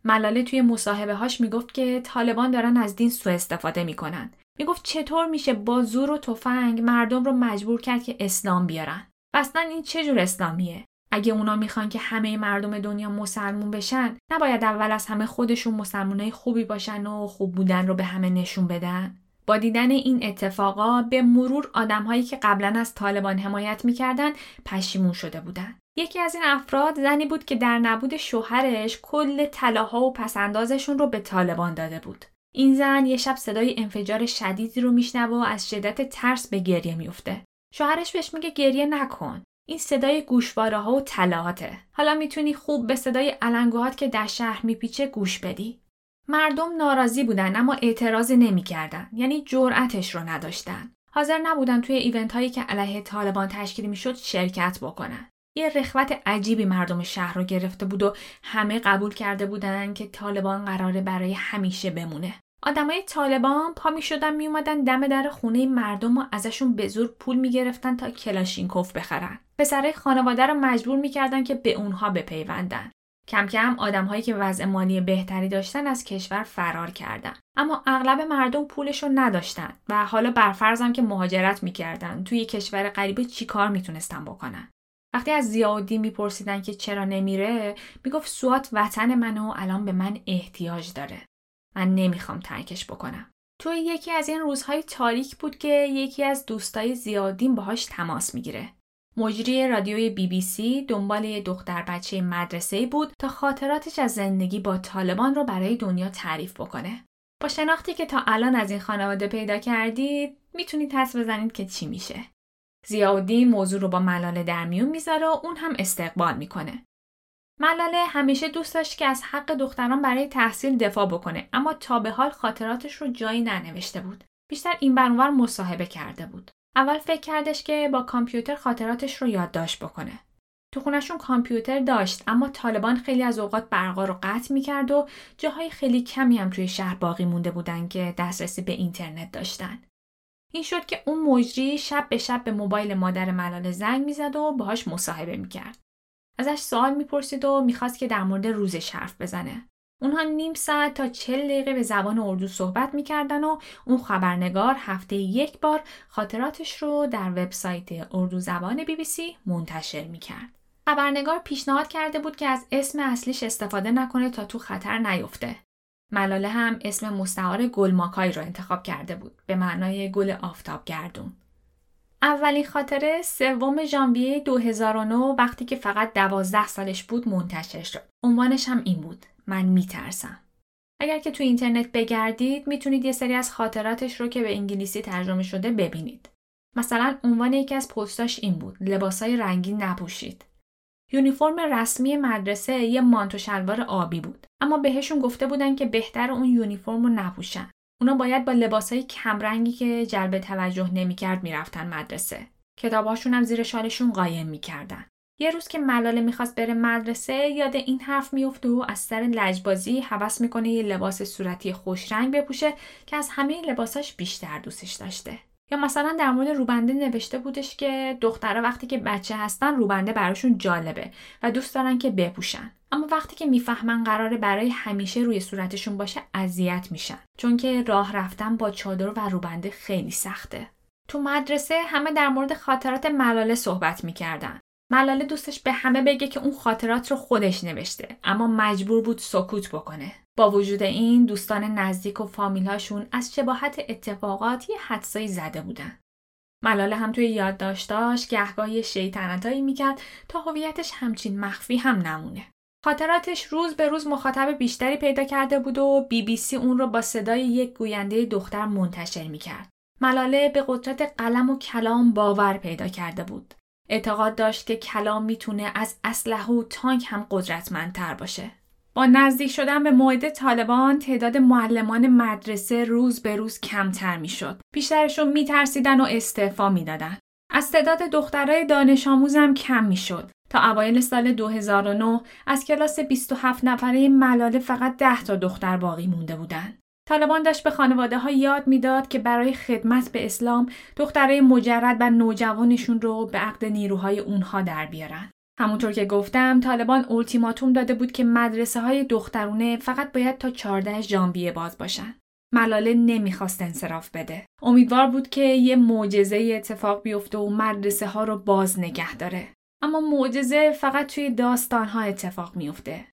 ملاله توی مصاحبه هاش می‌گفت که طالبان دارن از دین سوء استفاده می‌کنن. می‌گفت چطور میشه با زور و تفنگ مردم رو مجبور کرد که اسلام بیارن. اصلا این چه جور اسلامیه؟ اگه اونا می‌خوان که همه مردم دنیا مسلمون بشن، نباید اول از همه خودشون مسلمونای خوبی باشن و خوب بودن رو به همه نشون بدن. با دیدن این اتفاقا به مرور آدمهایی که قبلا از طالبان حمایت می‌کردن پشیمون شده بودند. یکی از این افراد زنی بود که در نبود شوهرش کل طلاها و پسندازشون رو به طالبان داده بود. این زن یه شب صدای انفجار شدیدی رو میشنوه و از شدت ترس به گریه میفته. شوهرش بهش میگه گریه نکن. این صدای گوشواره ها و طلاهاته. حالا می‌تونی خوب به صدای علنگوهات که در شهر میپیچه گوش بدی. مردم ناراضی بودن اما اعتراضی نمی‌کردن یعنی جرأتش رو نداشتن حاضر نبودن توی ایونت هایی که علیه طالبان تشکیل می‌شد شرکت بکنن یه رخوت عجیبی مردم شهر رو گرفته بود و همه قبول کرده بودن که طالبان قراره برای همیشه بمونه آدمای طالبان پا می شدن می اومدن دم در خونه مردم و ازشون به زور پول می گرفتن تا کلاشینکوف بخرن. پسرای خانواده رو مجبور می‌کردن که به اونها بپیوندن. کم کم آدمهایی که وضع مالی بهتری داشتن از کشور فرار کردن. اما اغلب مردم پولش رو نداشتن و حالا برفرضم که مهاجرت می‌کردن. توی کشور غریبه چیکار می‌تونستن بکنن؟ وقتی از زیادی میپرسیدن که چرا نمیره می‌گفت سوات وطن منه و الان به من احتیاج داره. من نمی‌خوام ترکش بکنم. توی یکی از این روزهای تاریک بود که یکی از دوستای زیادین باهاش تماس می‌گیره. مجری رادیوی بی بی سی دنبال یه دختر بچه مدرسه بود تا خاطراتش از زندگی با طالبان رو برای دنیا تعریف بکنه. با شناختی که تا الان از این خانواده پیدا کردید می‌تونید حس بزنید که چی میشه. زیادی موضوع رو با ملاله در میون می‌ذاره و اون هم استقبال می‌کنه. ملاله همیشه دوست داشت که از حق دختران برای تحصیل دفاع بکنه اما تا به حال خاطراتش رو جایی ننوشته بود. بیشتر این برانور مصاحبه کرده بود. اول فکر کردش که با کامپیوتر خاطراتش رو یادداشت بکنه. تو خونشون کامپیوتر داشت اما طالبان خیلی از اوقات برقا رو قطع می‌کرد و جاهای خیلی کمی هم توی شهر باقی مونده بودن که دسترسی به اینترنت داشتن. این شد که اون مجری شب به شب به موبایل مادر ملاله زنگ می‌زد و باهاش مصاحبه می‌کرد. ازش سوال می‌پرسید و می‌خواست که در مورد روزش حرف بزنه. اونها نیم ساعت تا چل دقیقه به زبان اردو صحبت می‌کردن و اون خبرنگار هفته یک بار خاطراتش رو در وبسایت اردو زبان بی بی سی منتشر می‌کرد. خبرنگار پیشنهاد کرده بود که از اسم اصلیش استفاده نکنه تا تو خطر نیفته. ملاله هم اسم مستعار گلماکای رو انتخاب کرده بود به معنای گل آفتاب گردون. اولین خاطره سوم ژانویه 2009 وقتی که فقط دوازده سالش بود منتشر شد. عنوانش هم این بود. من میترسم. اگر که تو اینترنت بگردید می‌تونید یه سری از خاطراتش رو که به انگلیسی ترجمه شده ببینید. مثلا عنوان یکی از پستاش این بود لباسای رنگین نپوشید. یونیفرم رسمی مدرسه یه مانتو شلوار آبی بود اما بهشون گفته بودن که بهتر اون یونیفرم رو نپوشن اونا باید با لباسهای کمرنگی که جلب توجه نمی‌کرد می‌رفتن مدرسه. کتابهاشون هم زیر شالشون قایم می‌کردن. یه روز که ملاله می‌خواست بره مدرسه یاد این حرف میفته و از سر لجبازی حوس می‌کنه یه لباس صورتی خوش رنگ بپوشه که از همه لباساش بیشتر دوستش داشته. یا مثلا در مورد روبنده نوشته بودش که دخترها وقتی که بچه هستن روبنده براشون جالبه و دوست دارن که بپوشن. اما وقتی که می‌فهمن قراره برای همیشه روی صورتشون باشه اذیت میشن. چون که راه رفتن با چادر و روبنده خیلی سخته. تو مدرسه همه در مورد خاطرات ملاله صحبت می‌کردن. ملاله دوستش به همه بگه که اون خاطرات رو خودش نوشته اما مجبور بود سکوت بکنه با وجود این دوستان نزدیک و فامیلاشون از شباهت اتفاقات یه حدسایی زده بودن. ملاله هم توی یادداشتاش گهگاهی شیطنتایی می‌کرد تا هویتش همچین مخفی هم نمونه. خاطراتش روز به روز مخاطب بیشتری پیدا کرده بود و بی بی سی اون رو با صدای یک گوینده دختر منتشر می‌کرد. ملاله به قدرت قلم و کلام باور پیدا کرده بود. اعتقاد داشت که کلام می‌تونه از اسلحه و تانک هم قدرتمندتر باشه. با نزدیک شدن به موعد طالبان تعداد معلمان مدرسه روز به روز کمتر می‌شد. بیشترشون میترسیدن و استعفا می‌دادن. از تعداد دخترای دانش آموزم کم می‌شد. تا اوایل سال 2009 از کلاس 27 نفره ملاله فقط 10 تا دختر باقی مونده بودند. طالبان داشت به خانواده ها یاد می‌داد که برای خدمت به اسلام دخترای مجرد و نوجوانشون رو به عقد نیروهای اونها در بیارن. همونطور که گفتم طالبان اولتیماتوم داده بود که مدرسه های دخترونه فقط باید تا 14 ژانویه باز باشن. ملاله نمی‌خواست انصراف بده. امیدوار بود که یه معجزه اتفاق بیفته و مدرسه ها رو باز نگه داره. اما معجزه فقط توی داستان ها اتفاق میفته.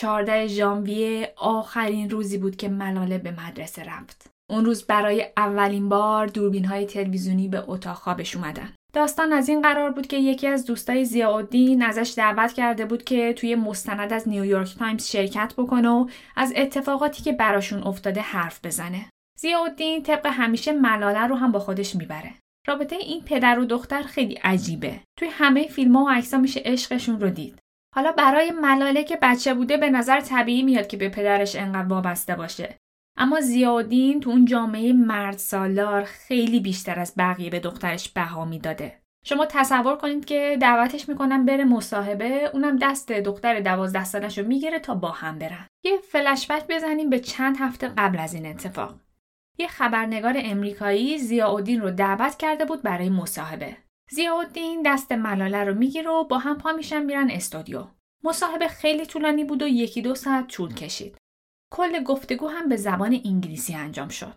14 ژانویه آخرین روزی بود که ملاله به مدرسه رفت. اون روز برای اولین بار دوربین های تلویزیونی به اتاق خوابش اومدن. داستان از این قرار بود که یکی از دوستای زیاالدین ازش دعوت کرده بود که توی مستند از نیویورک تایمز شرکت بکنه و از اتفاقاتی که براشون افتاده حرف بزنه. زیاالدین طبق همیشه ملاله رو هم با خودش می‌بره. رابطه این پدر و دختر خیلی عجیبه. توی همه فیلم ها و عکس میشه عشقشون رو دید. حالا برای ملاله که بچه بوده به نظر طبیعی میاد که به پدرش انقدر وابسته باشه. اما زیادین تو اون جامعه مرد سالار خیلی بیشتر از بقیه به دخترش بها می‌داده. شما تصور کنید که دعوتش می‌کنن بره مصاحبه اونم دست دختر دوازده سالش رو می‌گیره تا با هم برن. یه فلشبک بزنیم به چند هفته قبل از این اتفاق. یه خبرنگار امریکایی زیاودین رو دعوت کرده بود برای مصاحبه. زیاودین دست ملاله رو می‌گیره و با هم پا میشن میرن استودیو. مصاحبه خیلی طولانی بود و یکی دو ساعت طول کشید. کل گفتگو هم به زبان انگلیسی انجام شد.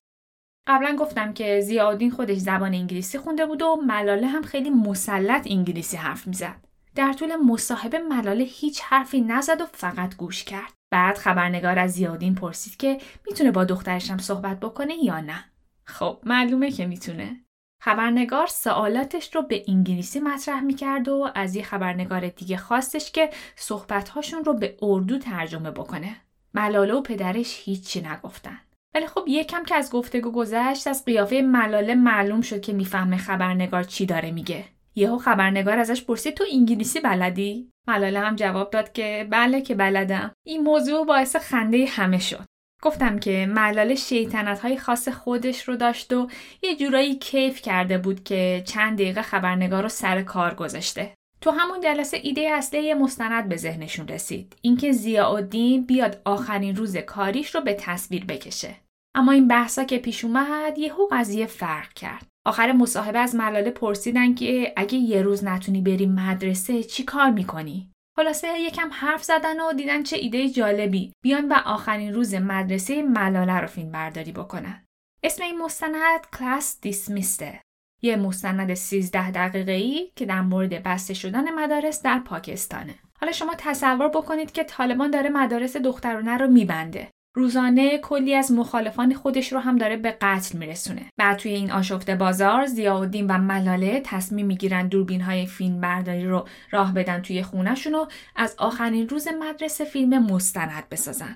قبلا گفتم که زیادین خودش زبان انگلیسی خونده بود و ملاله هم خیلی مسلط انگلیسی حرف می‌زد. در طول مصاحبه ملاله هیچ حرفی نزد و فقط گوش کرد. بعد خبرنگار از زیادین پرسید که می‌تونه با دخترش هم صحبت بکنه یا نه. خب معلومه که می‌تونه. خبرنگار سوالاتش رو به انگلیسی مطرح می‌کرد و از یه خبرنگار دیگه خواستش که صحبتهاشون رو به اردو ترجمه بکنه. ملاله و پدرش هیچی نگفتن. ولی خب یکم که از گفتگو گذشت از قیافه ملاله معلوم شد که می‌فهمه خبرنگار چی داره میگه. یهو خبرنگار ازش پرسید تو انگلیسی بلدی؟ ملاله هم جواب داد که بله که بلدم. این موضوع باعث خنده همه شد. گفتم که ملاله شیطنت های خاص خودش رو داشت و یه جورایی کیف کرده بود که چند دقیقه خبرنگار رو سر کار گذاشته. تو همون جلسه ایده اصلی یه مستند به ذهنشون رسید. اینکه ضیاءالدین بیاد آخرین روز کاریش رو به تصویر بکشه. اما این بحثا که پیش اومد یهو قضیه فرق کرد. آخر مصاحبه از ملاله پرسیدن که اگه یه روز نتونی بری مدرسه چی کار می‌کنی؟ خلاصه یکم حرف زدن و دیدن چه ایده جالبی بیان و آخرین روز مدرسه ملاله رو فیلم برداری بکنن اسم این مستند کلاس دیسمیسته یه مستند 13 دقیقه ای که در مورد بسته شدن مدارس در پاکستانه. حالا شما تصور بکنید که طالبان داره مدارس دخترانه رو میبنده. روزانه کلی از مخالفان خودش رو هم داره به قتل میرسونه. بعد توی این آشفته بازار زیاودین و ملاله تصمیم می‌گیرن دوربین های فیلم برداری رو راه بدن توی خونهشون و از آخرین روز مدرسه فیلم مستند بسازن.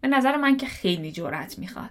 به نظر من که خیلی جرأت می‌خواد.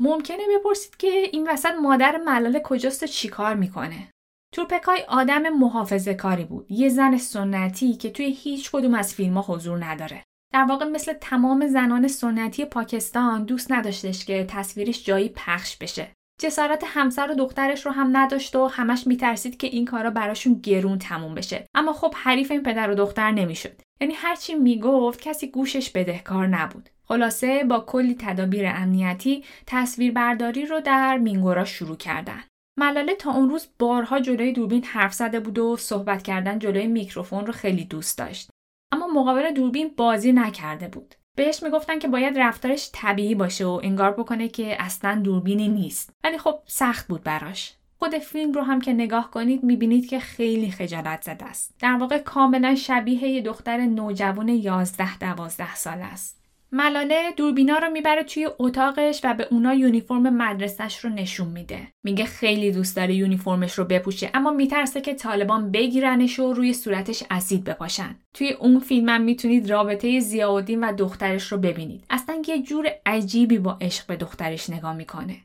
ممکنه بپرسید که این وسط مادر ملاله کجاست و چیکار می‌کنه تورپکای آدم محافظه کاری بود یه زن سنتی که توی هیچ کدوم از فیلم ها حضور نداره در واقع مثل تمام زنان سنتی پاکستان دوست نداشتش که تصویرش جایی پخش بشه. جسارت همسر و دخترش رو هم نداشت و همش میترسید که این کارا براشون گرون تموم بشه. اما خب حریف این پدر و دختر نمی‌شد. یعنی هرچی می‌گفت کسی گوشش بدهکار نبود. خلاصه با کلی تدابیر امنیتی تصویربرداری رو در مینگورا شروع کردن. ملاله تا اون روز بارها جلوی دوربین حرف زده بود و صحبت کردن جلوی میکروفون رو خیلی دوست داشت. اما مقابل دوربین بازی نکرده بود. بهش می‌گفتن که باید رفتارش طبیعی باشه و انگار بکنه که اصلا دوربینی نیست. ولی خب سخت بود براش. خود فیلم رو هم که نگاه کنید می‌بینید که خیلی خجالت زده است. در واقع کاملا شبیه یه دختر نوجوان 11 12 سال است. ملاله دوربینا رو می‌بره توی اتاقش و به اونا یونیفرم مدرسهش رو نشون میده. میگه خیلی دوست داره یونیفرمش رو بپوشه اما میترسه که طالبان بگیرنش و روی صورتش اسید بپاشن. توی اون فیلم هم می‌تونید رابطه زیاودین و دخترش رو ببینید. اصلا یه جور عجیبی با عشق به دخترش نگاه می‌کنه.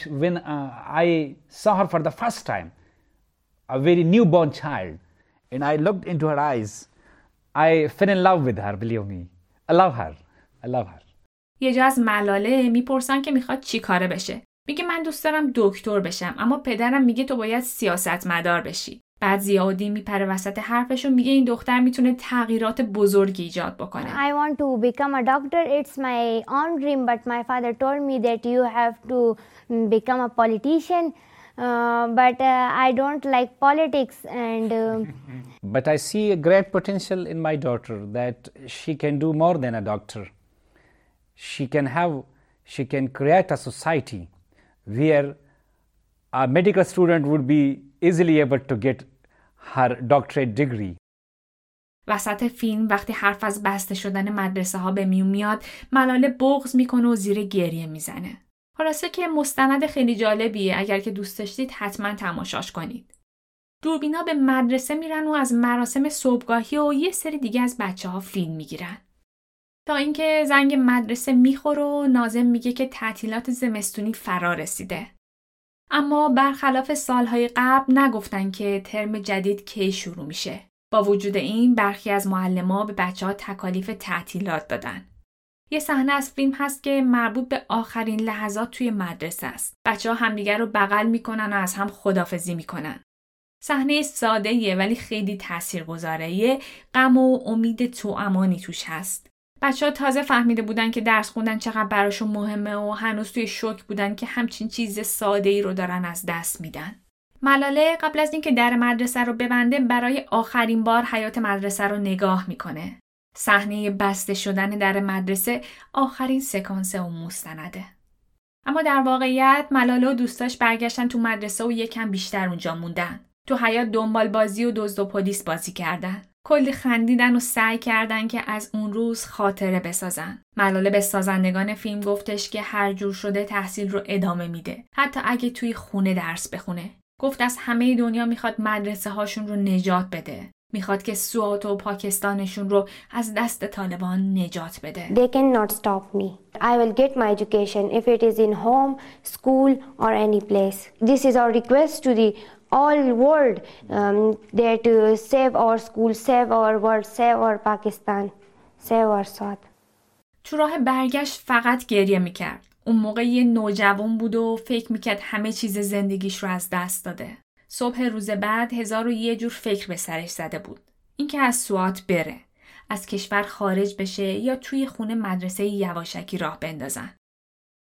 When uh, I saw her for the first time, a very newborn child, and I looked into her eyes, I fell in love with her, believe me. I love her. I love her. یه جا از ملاله می‌پرسن که می‌خواد چی کاره بشه. میگه من دوست دارم دکتر بشم اما پدرم میگه تو باید سیاست مدار بشی. بعد زیادی میپره وسط حرفش و میگه این دختر می‌تونه تغییرات بزرگی ایجاد بکنه. I want to become a doctor. It's my own dream but my father told me that you have to become a politician. Uh, but uh, I don't like politics and. Uh, but I see a great potential in my daughter that she can do more than a doctor. She can have she can create a society where a medical student would be easily able to get her doctorate degree وسط فیلم وقتی حرف از بسته شدن مدرسه ها به میون میاد ملاله بغز می‌کنه و زیر گریه می‌زنه. خلاصه که مستند خیلی جالبیه اگر که دوست داشتید حتما تماشاش کنید. دوربینا به مدرسه میرن و از مراسم صبحگاهی و یه سری دیگه از بچه ها فیلم می‌گیرن. تا اینکه زنگ مدرسه می‌خوره و نازم میگه که تعطیلات زمستونی فرا رسیده. اما برخلاف سالهای قبل نگفتن که ترم جدید کی شروع میشه. با وجود این برخی از معلما به بچه ها تکالیف تعطیلات دادن. یه صحنه از فیلم هست که مربوط به آخرین لحظات توی مدرسه است. بچه ها همدیگر رو بغل می‌کنن و از هم خدافزی می‌کنن. صحنه ساده ولی خیلی تاثیرگذاره. یه غم و امید تو امانی توش هست. بچه ها تازه فهمیده بودن که درس خوندن چقدر براشون مهمه و هنوز توی شوک بودن که همچین چیز ساده ای رو دارن از دست میدن. ملاله قبل از اینکه در مدرسه رو ببنده برای آخرین بار حیات مدرسه رو نگاه می‌کنه. صحنه بسته شدن در مدرسه آخرین سکانس اون مستنده. اما در واقعیت ملاله و دوستاش برگشتن تو مدرسه و یکم بیشتر اونجا موندن. تو حیات دنبال بازی و دزد و پلیس بازی کردن. کلی خندیدن و سعی کردن که از اون روز خاطره بسازن. ملاله به سازندگان فیلم گفتش که هر جور شده تحصیل رو ادامه میده. حتی اگه توی خونه درس بخونه. گفت از همه دنیا می‌خواد مدرسه هاشون رو نجات بده. می‌خواد که سوات و پاکستانشون رو از دست طالبان نجات بده. They cannot stop me. I will get my education if it is in home, school or any place. This is our request to the all world um, that uh, save our school, save our world, save our Pakistan, save our South. تو راه برگشت فقط گریه می‌کرد. اون موقع یه نوجوان بود و فکر می‌کرد همه چیز زندگیش رو از دست داده. صبح روز بعد هزار و یه جور فکر به سرش زده بود. اینکه از سوات بره. از کشور خارج بشه یا توی خونه مدرسه یواشکی راه بندازن.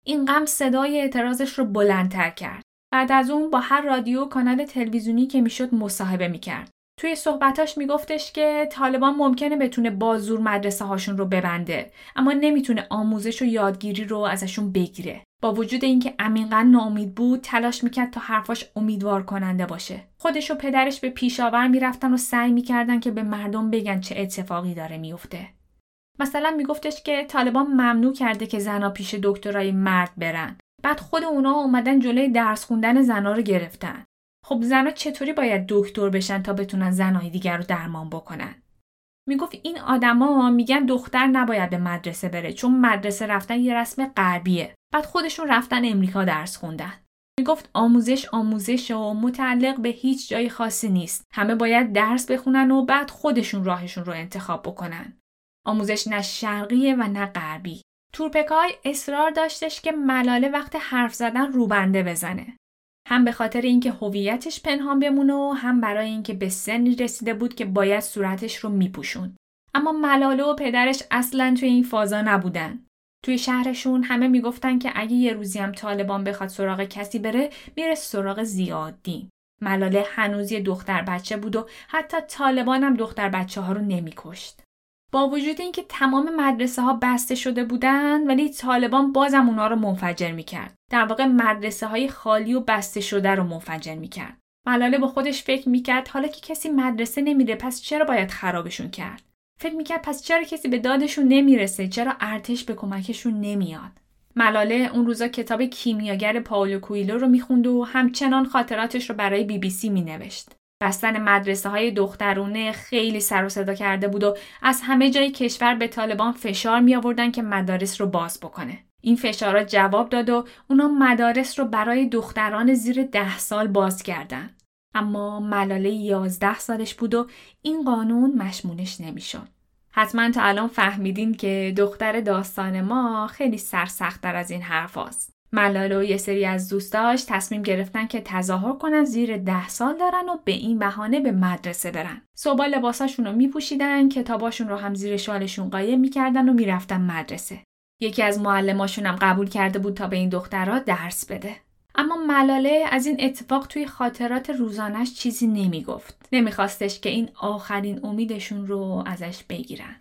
این غم صدای اعتراضش رو بلندتر کرد. بعد از اون با هر رادیو کانال تلویزیونی که می‌شد مصاحبه می‌کرد. توی صحبتاش میگفتش که طالبان ممکنه بتونه بازور مدرسه هاشون رو ببنده اما نمی‌تونه آموزش و یادگیری رو ازشون بگیره. با وجود اینکه عمیقا ناامید بود تلاش می‌کرد تا حرفاش امیدوار کننده باشه. خودش و پدرش به پیشاور می‌رفتن و سعی می‌کردن که به مردم بگن چه اتفاقی داره میفته. مثلا میگفتش که طالبان ممنوع کرده که زنا پیش دکترای مرد برن بعد خود اونا اومدن جلوی درس خوندن زنا رو گرفتن. خب زنا چطوری باید دکتر بشن تا بتونن زنهای دیگر رو درمان بکنن؟ می‌گفت این آدما میگن دختر نباید به مدرسه بره چون مدرسه رفتن یه رسم غربیه. بعد خودشون رفتن امریکا درس خوندن. می‌گفت آموزش آموزش و متعلق به هیچ جای خاصی نیست. همه باید درس بخونن و بعد خودشون راهشون رو انتخاب بکنن. آموزش نه شرقیه و نه غربی. تورپکای اصرار داشتش که ملاله وقت حرف زدن روبنده بزنه. هم به خاطر اینکه هویتش پنهان بمونه و هم برای اینکه به سنی رسیده بود که باید صورتش رو میپوشون. اما ملاله و پدرش اصلا توی این فازا نبودن. توی شهرشون همه می‌گفتن که اگه یه روزی هم طالبان بخواد سراغ کسی بره میره سراغ زیادی. ملاله هنوز یه دختر بچه بود و حتی طالبان هم دختر بچه ها رو نمیکشت. با وجود اینکه تمام مدرسه ها بسته شده بودن ولی طالبان بازم اونا رو منفجر می‌کرد. در واقع مدرسه های خالی و بسته شده رو منفجر می‌کرد. ملاله با خودش فکر می‌کرد حالا که کسی مدرسه نمیره پس چرا باید خرابشون کرد؟ فکر می‌کرد پس چرا کسی به دادشون نمی‌رسه؟ چرا ارتش به کمکشون نمیاد؟ ملاله اون روزا کتاب کیمیاگر پاولو کویلو رو می‌خوند و همچنان خاطراتش رو برای بی بی سی مینوشت. بستن مدرسه های دخترونه خیلی سر و صدا کرده بود و از همه جای کشور به طالبان فشار می آوردن که مدارس رو باز بکنه. این فشارها جواب داد و اونا مدارس رو برای دختران زیر ده سال باز کردن. اما ملاله یازده سالش بود و این قانون مشمولش نمی‌شد. حتما تا الان فهمیدین که دختر داستان ما خیلی سرسختتر از این حرف هست. ملاله و یه سری از دوستاش تصمیم گرفتن که تظاهر کنن زیر ده سال دارن و به این بهانه به مدرسه برن. صبح لباساشون رو میپوشیدن، کتاباشون رو هم زیر شالشون قایم می‌کردن و می‌رفتن مدرسه. یکی از معلماشون هم قبول کرده بود تا به این دخترها درس بده. اما ملاله از این اتفاق توی خاطرات روزانش چیزی نمی‌گفت. نمیخواستش که این آخرین امیدشون رو ازش بگیرن.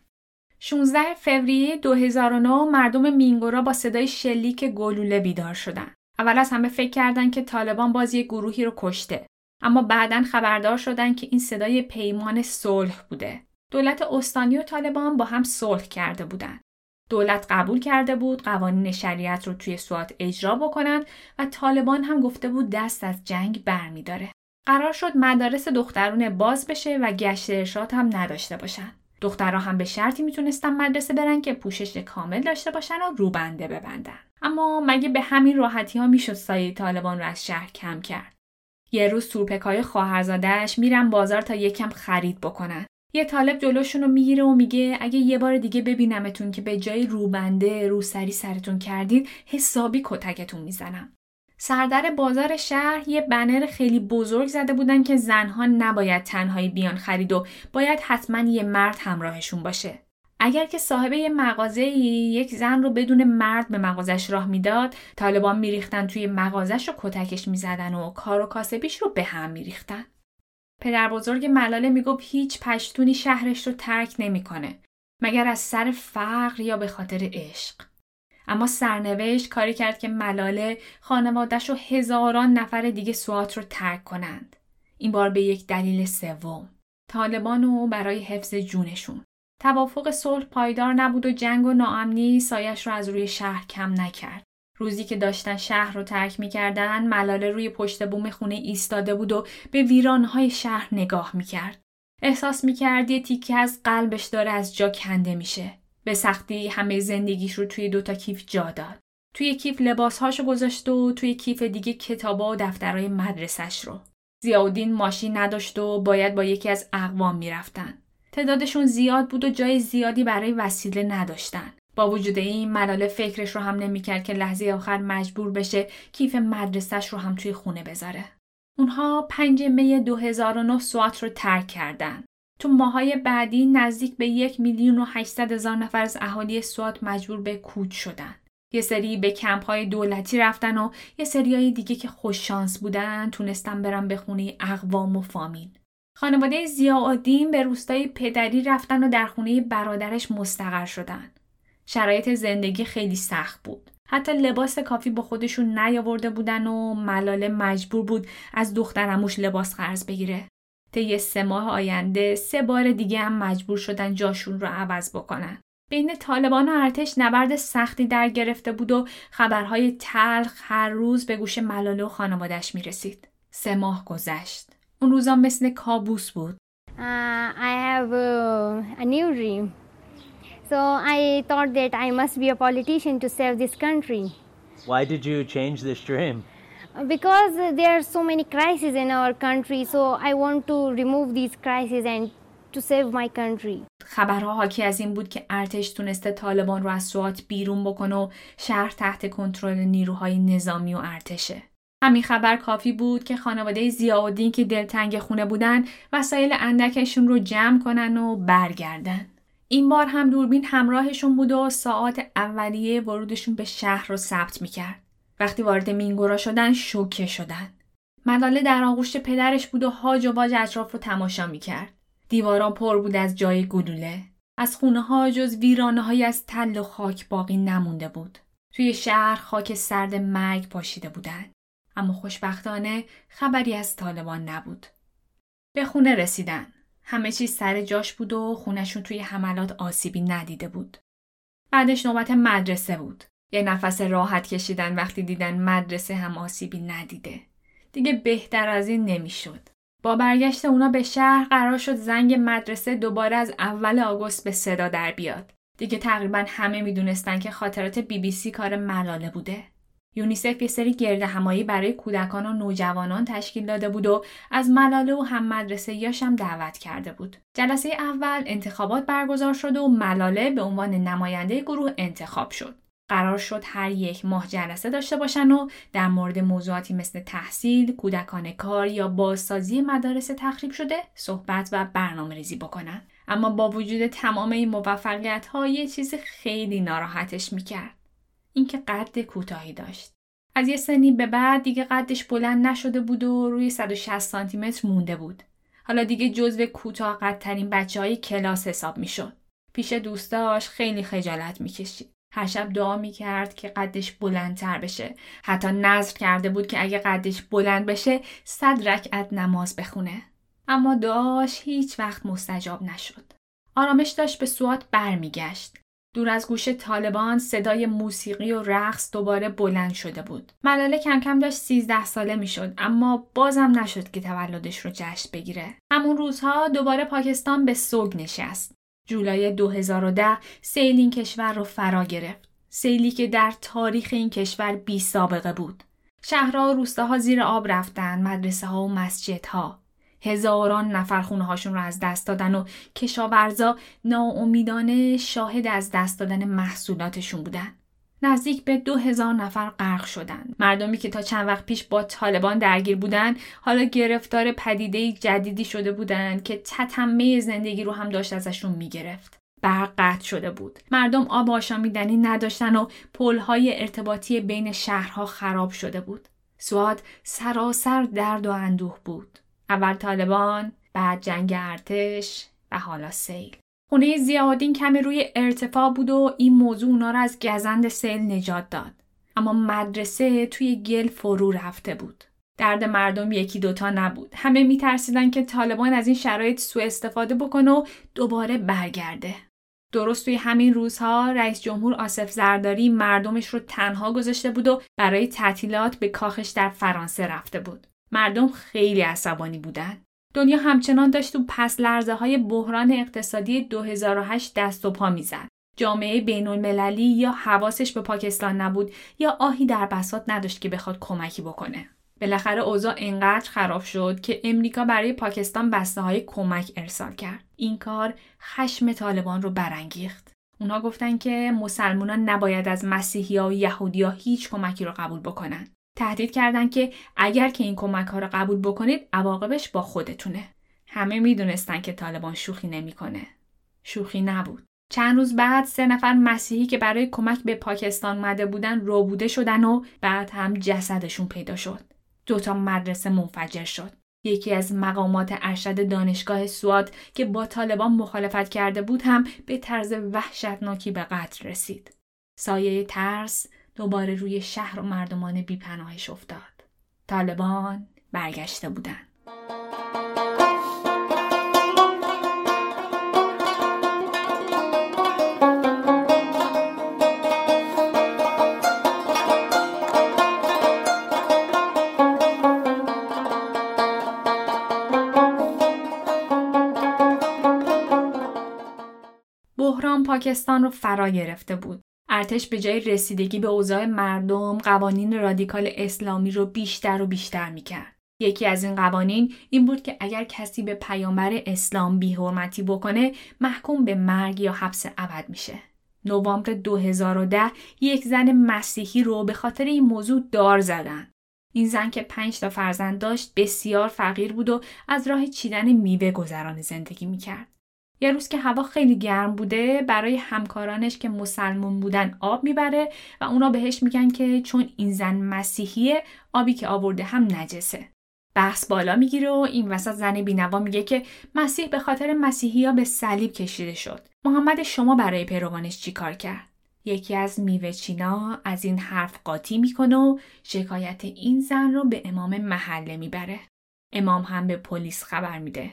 16 فوریه 2009 مردم مینگورا با صدای شلیک گلوله بیدار شدن. اول از همه فکر کردن که طالبان باز یک گروهی رو کشته. اما بعدا خبردار شدن که این صدای پیمان صلح بوده. دولت استانی و طالبان با هم صلح کرده بودند. دولت قبول کرده بود قوانین شریعت رو توی سوات اجرا بکنن و طالبان هم گفته بود دست از جنگ برمیداره. قرار شد مدارس دخترون باز بشه و گشت ارشاد هم نداشته باشن. دخترها هم به شرطی می‌تونستن مدرسه برن که پوشش کامل داشته باشن و روبنده ببندن. اما مگه به همین راحتی ها می‌شد سایه طالبان رو از شهر کم کرد. یه روز سورپکای خواهرزادهش میرن بازار تا یکم خرید بکنن. یه طالب جلوشون رو می‌گیره و میگه اگه یه بار دیگه ببینمتون که به جای روبنده روسری سرتون کردید حسابی کتکتون می‌زنم. سردر بازار شهر یه بنر خیلی بزرگ زده بودن که زنها نباید تنهایی بیان خرید و باید حتما یه مرد همراهشون باشه. اگر که صاحب یه مغازه یک زن رو بدون مرد به مغازش راه می‌داد طالبان میریختن توی مغازش رو کتکش می‌زدن و کار و کاسبیش رو به هم میریختن. پدر بزرگ ملاله می‌گفت هیچ پشتونی شهرش رو ترک نمی‌کنه مگر از سر فقر یا به خاطر عشق. اما سرنوشت کاری کرد که ملاله خانوادش و هزاران نفر دیگه سوات رو ترک کنند. این بار به یک دلیل سوم. طالبان و برای حفظ جونشون. توافق صلح پایدار نبود و جنگ و ناامنی سایش رو از روی شهر کم نکرد. روزی که داشتن شهر رو ترک می‌کردن ملاله روی پشت بوم خونه ایستاده بود و به ویرانهای شهر نگاه می‌کرد. احساس می‌کرد یه تیکه از قلبش داره از جا کنده میشه. به سختی همه زندگیش رو توی دوتا کیف جا داد. توی کیف لباسهاشو گذاشت و توی کیف دیگه کتابا و دفترهای مدرسش رو. زیادین ماشین نداشت و باید با یکی از اقوام می‌رفتن. تعدادشون زیاد بود و جای زیادی برای وسیله نداشتن. با وجود این ملاله فکرش رو هم نمی‌کرد که لحظه آخر مجبور بشه کیف مدرسهش رو هم توی خونه بذاره. اونها 5 می 2009 سوات رو ترک کردن. تو ماهای بعدی نزدیک به یک میلیون و 800 هزار نفر از اهالی سوات مجبور به کوچ شدن. یه سری به کمپ های دولتی رفتن و یه سری های دیگه که خوش شانس بودن تونستن برن به خونه اقوام و فامیل. خانواده زیادین به روستای پدری رفتن و در خونه برادرش مستقر شدن. شرایط زندگی خیلی سخت بود. حتی لباس کافی با خودشون نیاورده بودن و ملاله مجبور بود از دخترموش لباس قرض بگیره. طی سه ماه آینده سه بار دیگه هم مجبور شدن جاشون رو عوض بکنن. بین طالبان و ارتش نبرد سختی در گرفته بود و خبرهای تلخ هر روز به گوش ملاله و خانوادش می رسید. سه ماه گذشت. اون روزا مثل کابوس بود. Uh, I have uh, a new dream. So I thought that I must be a politician to save this country. Why did you change this dream? Because there are so many crises in our country, so I want to remove these crises and to save my country. خبرها حاکی از این بود که ارتش تونسته طالبان رو از سوات بیرون بکنه و شهر تحت کنترل نیروهای نظامی و ارتشه. همین خبر کافی بود که خانواده زیاودین که دلتنگ خونه بودن وسایل اندکشون رو جمع کنن و برگردن. این بار هم دوربین همراهشون بود و ساعات اولیه ورودشون به شهر رو ثبت می‌کرد. وقتی وارد مینگورا شدن شوکه شدن. ملاله در آغوش پدرش بود و هاج و باج اطراف رو تماشا می‌کرد. دیواران پر بود از جای گلوله. از خونه ها جز ویرانه های از تل و خاک باقی نمونده بود. توی شهر خاک سرد مرگ پاشیده بودند. اما خوشبختانه خبری از طالبان نبود. به خونه رسیدن. همه چیز سر جاش بود و خونشون توی حملات آسیبی ندیده بود. بعدش نوبت مدرسه بود. یه نفس راحت کشیدن وقتی دیدن مدرسه هم آسیبی ندیده. دیگه بهتر از این نمی‌شد. با برگشت اونا به شهر قرار شد زنگ مدرسه دوباره از اول آگوست به صدا در بیاد. دیگه تقریبا همه می‌دونستن که خاطرات بی بی سی کار ملاله بوده. یونیسف یه سری گرد همایی برای کودکان و نوجوانان تشکیل داده بود و از ملاله و هم مدرسه یاشم دعوت کرده بود. جلسه اول انتخابات برگزار شد و ملاله به عنوان نماینده گروه انتخاب شد. قرار شد هر یک ماه جلسه داشته باشن و در مورد موضوعاتی مثل تحصیل، کودکان کار یا بازسازی مدارس تخریب شده صحبت و برنامه ریزی بکنن. اما با وجود تمام این موفقیت ها یه چیز خیلی ناراحتش می‌کرد. اینکه قد کوتاهی داشت. از یه سنی به بعد دیگه قدش بلند نشده بود و روی 160 سانتی متر مونده بود. حالا دیگه جزو کوتاه قدترین بچه های کلاس حساب می‌شد. پیش دوستاش خیلی خجالت می‌کشید. هر شب دعا می‌کرد که قدش بلندتر بشه. حتی نظر کرده بود که اگه قدش بلند بشه صد رکعت نماز بخونه. اما دعاش هیچ وقت مستجاب نشد. آرامش داشت به سوات برمیگشت. دور از گوش طالبان صدای موسیقی و رقص دوباره بلند شده بود. ملاله کم کم داشت 13 ساله می‌شد اما بازم نشد که تولدش رو جشن بگیره. همون روزها دوباره پاکستان به سوگ نشست. جولای 2010 سیل این کشور رو فرا گرفت. سیلی که در تاریخ این کشور بی سابقه بود. شهرها و روستاها زیر آب رفتن، مدرسه ها و مسجدها. هزاران نفر خونه هاشون رو از دست دادن و کشاورزا ناامیدانه شاهد از دست دادن محصولاتشون بودن. نزدیک به دو هزار نفر غرق شدن. مردمی که تا چند وقت پیش با طالبان درگیر بودن حالا گرفتار پدیده جدیدی شده بودند که تتمه زندگی رو هم داشت ازشون می‌گرفت. برق قطع شده بود. مردم آب آشامیدنی نداشتن و پلهای ارتباطی بین شهرها خراب شده بود. سواد سراسر درد و اندوه بود. اول طالبان، بعد جنگ ارتش و حالا سیل. خونه زیادین کمی روی ارتفاع بود و این موضوع اونا را از گزند سیل نجات داد. اما مدرسه توی گل فرو رفته بود. درد مردم یکی دوتا نبود. همه میترسیدن که طالبان از این شرایط سوء استفاده بکنه و دوباره برگرده. درست توی همین روزها رئیس جمهور آصف زرداری مردمش رو تنها گذاشته بود و برای تعطیلات به کاخش در فرانسه رفته بود. مردم خیلی عصبانی بودن. دنیا همچنان داشت تو پس لرزه های بحران اقتصادی 2008 دست و پا می‌زد. جامعه بین المللی یا حواسش به پاکستان نبود یا آهی در بساط نداشت که بخواد کمکی بکنه. بالاخره اوضاع انقدر خراب شد که امریکا برای پاکستان بسته های کمک ارسال کرد. این کار خشم طالبان رو برانگیخت. اونا گفتن که مسلمانان نباید از مسیحی و یهودی ها هیچ کمکی رو قبول بکنن. تهدید کردند که اگر که این کمک ها رو قبول بکنید عواقبش با خودتونه. همه می‌دونستن که طالبان شوخی نمی‌کنه. شوخی نبود. چند روز بعد سه نفر مسیحی که برای کمک به پاکستان مده بودن روبوده شدن و بعد هم جسدشون پیدا شد. دوتا مدرسه منفجر شد. یکی از مقامات ارشد دانشگاه سواد که با طالبان مخالفت کرده بود هم به طرز وحشتناکی به قتل رسید. سایه ترس دوباره روی شهر و مردمان بیپناهش افتاد. طالبان برگشته بودند. پاکستان رو فرا گرفته بود. ارتش به جای رسیدگی به اوضاع مردم قوانین رادیکال اسلامی رو بیشتر و بیشتر می‌کرد. یکی از این قوانین این بود که اگر کسی به پیامبر اسلام بیحرمتی بکنه محکوم به مرگ یا حبس ابد میشه. نوامبر 2010 یک زن مسیحی رو به خاطر این موضوع دار زدن. این زن که پنج تا فرزند داشت بسیار فقیر بود و از راه چیدن میوه گذران زندگی می‌کرد. یه روز که هوا خیلی گرم بوده برای همکارانش که مسلمون بودن آب می‌بره و اونا بهش میگن که چون این زن مسیحیه آبی که آورده هم نجسه. بحث بالا می‌گیره و این وسط زن بینوا میگه که مسیح به خاطر مسیحی ها به صلیب کشیده شد. محمد شما برای پیروانش چی کار کرد؟ یکی از میوه چینا از این حرف قاطی می‌کنه و شکایت این زن رو به امام محله می‌بره. امام هم به پلیس خبر میده.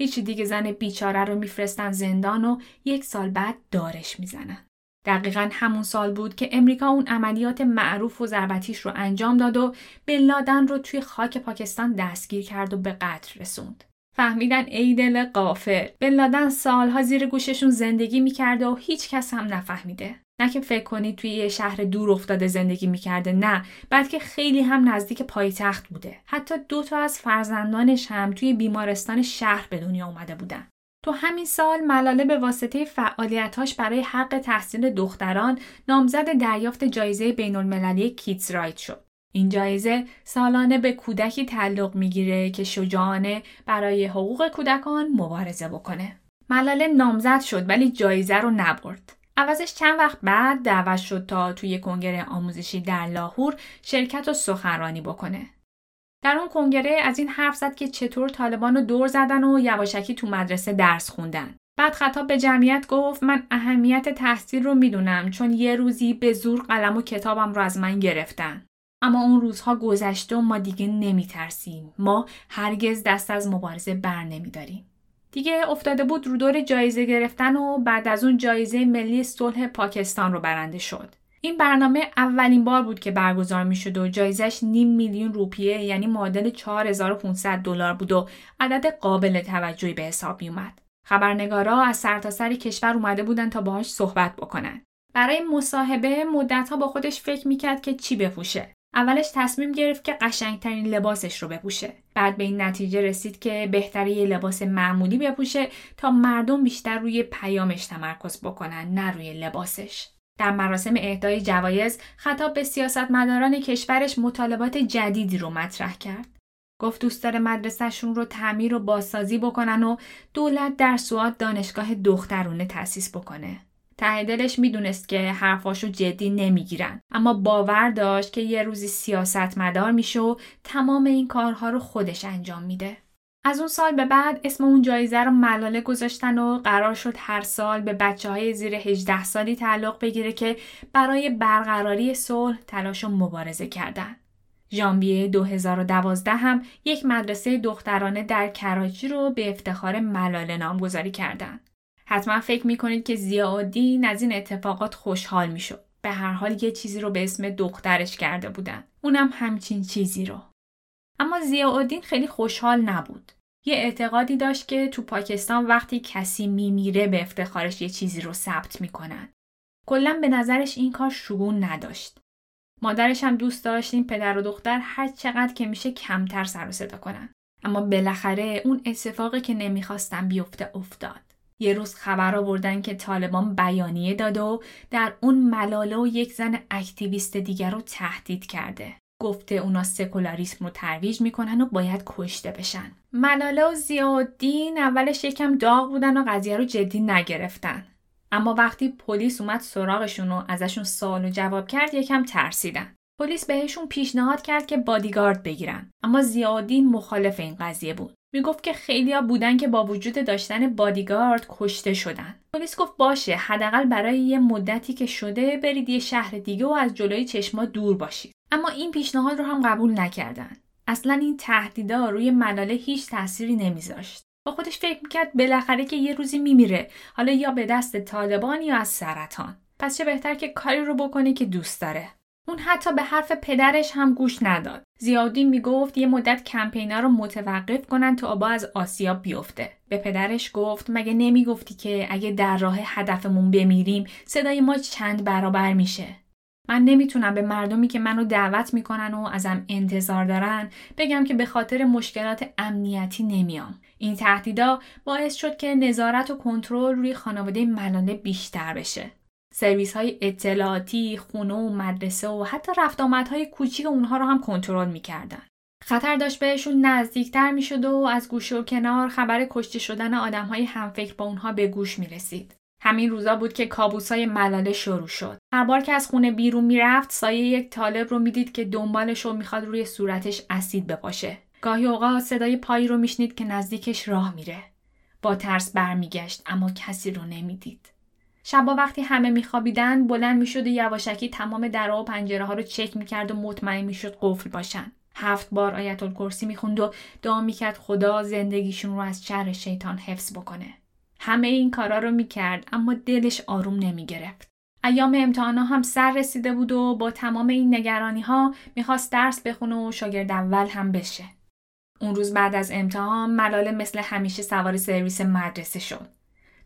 هیچی دیگه زن بیچاره رو میفرستن زندان و یک سال بعد دارش می‌زنن. دقیقا همون سال بود که امریکا اون عملیات معروف و ضربتیش رو انجام داد و بن رو توی خاک پاکستان دستگیر کرد و به قتل رسوند. فهمیدن ای دل قافل بن سالها زیر گوششون زندگی می‌کرده و هیچ کس هم نفهمیده. نه که فکر کنید توی یه شهر دور افتاده زندگی می‌کرده نه بلکه خیلی هم نزدیک پایتخت بوده حتی دو تا از فرزندانش هم توی بیمارستان شهر به دنیا اومده بودن تو همین سال ملاله به واسطه فعالیتاش برای حق تحصیل دختران نامزد دریافت جایزه بین المللی کیتز رایت شد. این جایزه سالانه به کودکی تعلق می‌گیره که شجاعانه برای حقوق کودکان مبارزه بکنه. ملاله نامزد شد ولی جایزه رو نبرد. عوضش چند وقت بعد دعوت شد تا توی کنگره آموزشی در لاهور شرکت و سخنرانی بکنه. در اون کنگره از این حرف زد که چطور طالبان رو دور زدن و یواشکی تو مدرسه درس خوندن. بعد خطاب به جمعیت گفت من اهمیت تحصیل رو می‌دونم چون یه روزی به زور قلم و کتابم رو از من گرفتن. اما اون روزها گذشته و ما دیگه نمیترسیم. ما هرگز دست از مبارزه بر نمیداریم. دیگه افتاده بود رو دور جایزه گرفتن و بعد از اون جایزه ملی صلح پاکستان رو برنده شد. این برنامه اولین بار بود که برگزار می شد و جایزش نیم میلیون روپیه یعنی معادل 4500 دلار بود و عدد قابل توجهی به حساب می اومد. خبرنگارا از سرتاسر سر کشور اومده بودن تا باهاش صحبت بکنن. برای مصاحبه مدتها با خودش فکر می‌کرد که چی بپوشه. اولش تصمیم گرفت که قشنگترین لباسش رو بپوشه. بعد به این نتیجه رسید که بهتره یه لباس معمولی بپوشه تا مردم بیشتر روی پیامش تمرکز بکنن نه روی لباسش. در مراسم اهدای جوایز خطاب به سیاستمداران کشورش مطالبات جدیدی رو مطرح کرد. گفت دوست داره مدرسهشون رو تعمیر و بازسازی بکنن و دولت در سواد دانشگاه دخترونه تأسیس بکنه. ته دلش می‌دونست که حرفاشو جدی نمی‌گیرن اما باور داشت که یه روزی سیاستمدار میشه و تمام این کارها رو خودش انجام میده. از اون سال به بعد اسم اون جایزه رو ملاله گذاشتن و قرار شد هر سال به بچه های زیر 18 سالی تعلق بگیره که برای برقراری صلح تلاش و مبارزه کردن. ژانویه 2012 هم یک مدرسه دخترانه در کراچی رو به افتخار ملاله نامگذاری کردند. حتما فکر می‌کنید که زیادین از این اتفاقات خوشحال می‌شد. به هر حال یه چیزی رو به اسم دخترش کرده بودن. اونم همچین چیزی رو. اما ضیاءالدین خیلی خوشحال نبود. یه اعتقادی داشت که تو پاکستان وقتی کسی میمیره به افتخارش یه چیزی رو ثبت می‌کنن. کلا به نظرش این کار شگون نداشت. مادرش هم دوست داشت این پدر و دختر هر چقدر که میشه کمتر سر و صدا کنن. اما بالاخره اون اتفاقی که نمی‌خواستن بیفته افتاد. یه روز خبر آوردن که طالبان بیانیه داده و در اون ملاله و یک زن اکتیویست دیگر رو تهدید کرده. گفته اونا سکولاریسم رو ترویج می‌کنن و باید کشته بشن. ملاله و زیادین اولش یکم داغ بودن و قضیه رو جدی نگرفتن. اما وقتی پلیس اومد سراغشون و ازشون سوال و جواب کرد یکم ترسیدن. پلیس بهشون پیشنهاد کرد که بادیگارد بگیرن. اما زیادین مخالف این قضیه بود. می‌گفت که خیلیا بودن که با وجود داشتن بادیگارد کشته شدن. پلیس گفت باشه حداقل برای یه مدتی که شده برید یه شهر دیگه و از جلوی چشما دور باشید. اما این پیشنهاد رو هم قبول نکردن. اصلا این تهدیدا روی ملاله هیچ تأثیری نمیذاشت. با خودش فکر می‌کرد بالاخره که یه روزی میمیره. حالا یا به دست طالبان یا از سرطان. پس چه بهتر که کاری رو بکنه که دوست داره. اون حتی به حرف پدرش هم گوش نداد. زیادی می‌گفت یه مدت کمپینا رو متوقف کنن تا آبا از آسیا بیفته. به پدرش گفت مگه نمی‌گفتی که اگه در راه هدفمون بمیریم صدای ما چند برابر میشه. من نمی‌تونم به مردمی که منو دعوت می‌کنن و ازم انتظار دارن بگم که به خاطر مشکلات امنیتی نمیام. این تهدیدا باعث شد که نظارت و کنترل روی خانواده ملاله بیشتر بشه. سرویس های اطلاعاتی، خونه و مدرسه و حتی رفت آمدهای کوچیک اونها رو هم کنترل می‌کردن. خطر داشت بهشون نزدیکتر می‌شد و از گوشه و کنار خبر کشته شدن آدم های همفکر با اونها به گوش می رسید. همین روزا بود که کابوسای ملاله شروع شد. هر بار که از خونه بیرون می‌رفت سایه یک طالب رو می‌دید که دنبالش رو می‌خواد روی صورتش اسید بپاشه. گاهی اوقات صدای پایی رو میشنید که نزدیکش راه میره. با ترس برمیگشت اما کسی رو نمی‌دید. شبا وقتی همه میخوابیدن بلند می‌شد و یواشکی تمام درها و پنجره ها رو چک می‌کرد و مطمئن می‌شد قفل باشن. هفت بار آیت الکرسی می‌خوند و دعا می‌کرد خدا زندگیشون رو از شر شیطان حفظ بکنه. همه این کارا رو می‌کرد اما دلش آروم نمی‌گرفت. ایام امتحانا هم سر رسیده بود و با تمام این نگرانی ها می‌خواست درس بخونه و شاگرد اول هم بشه. اون روز بعد از امتحان ملاله مثل همیشه سوار سرویس مدرسه شد.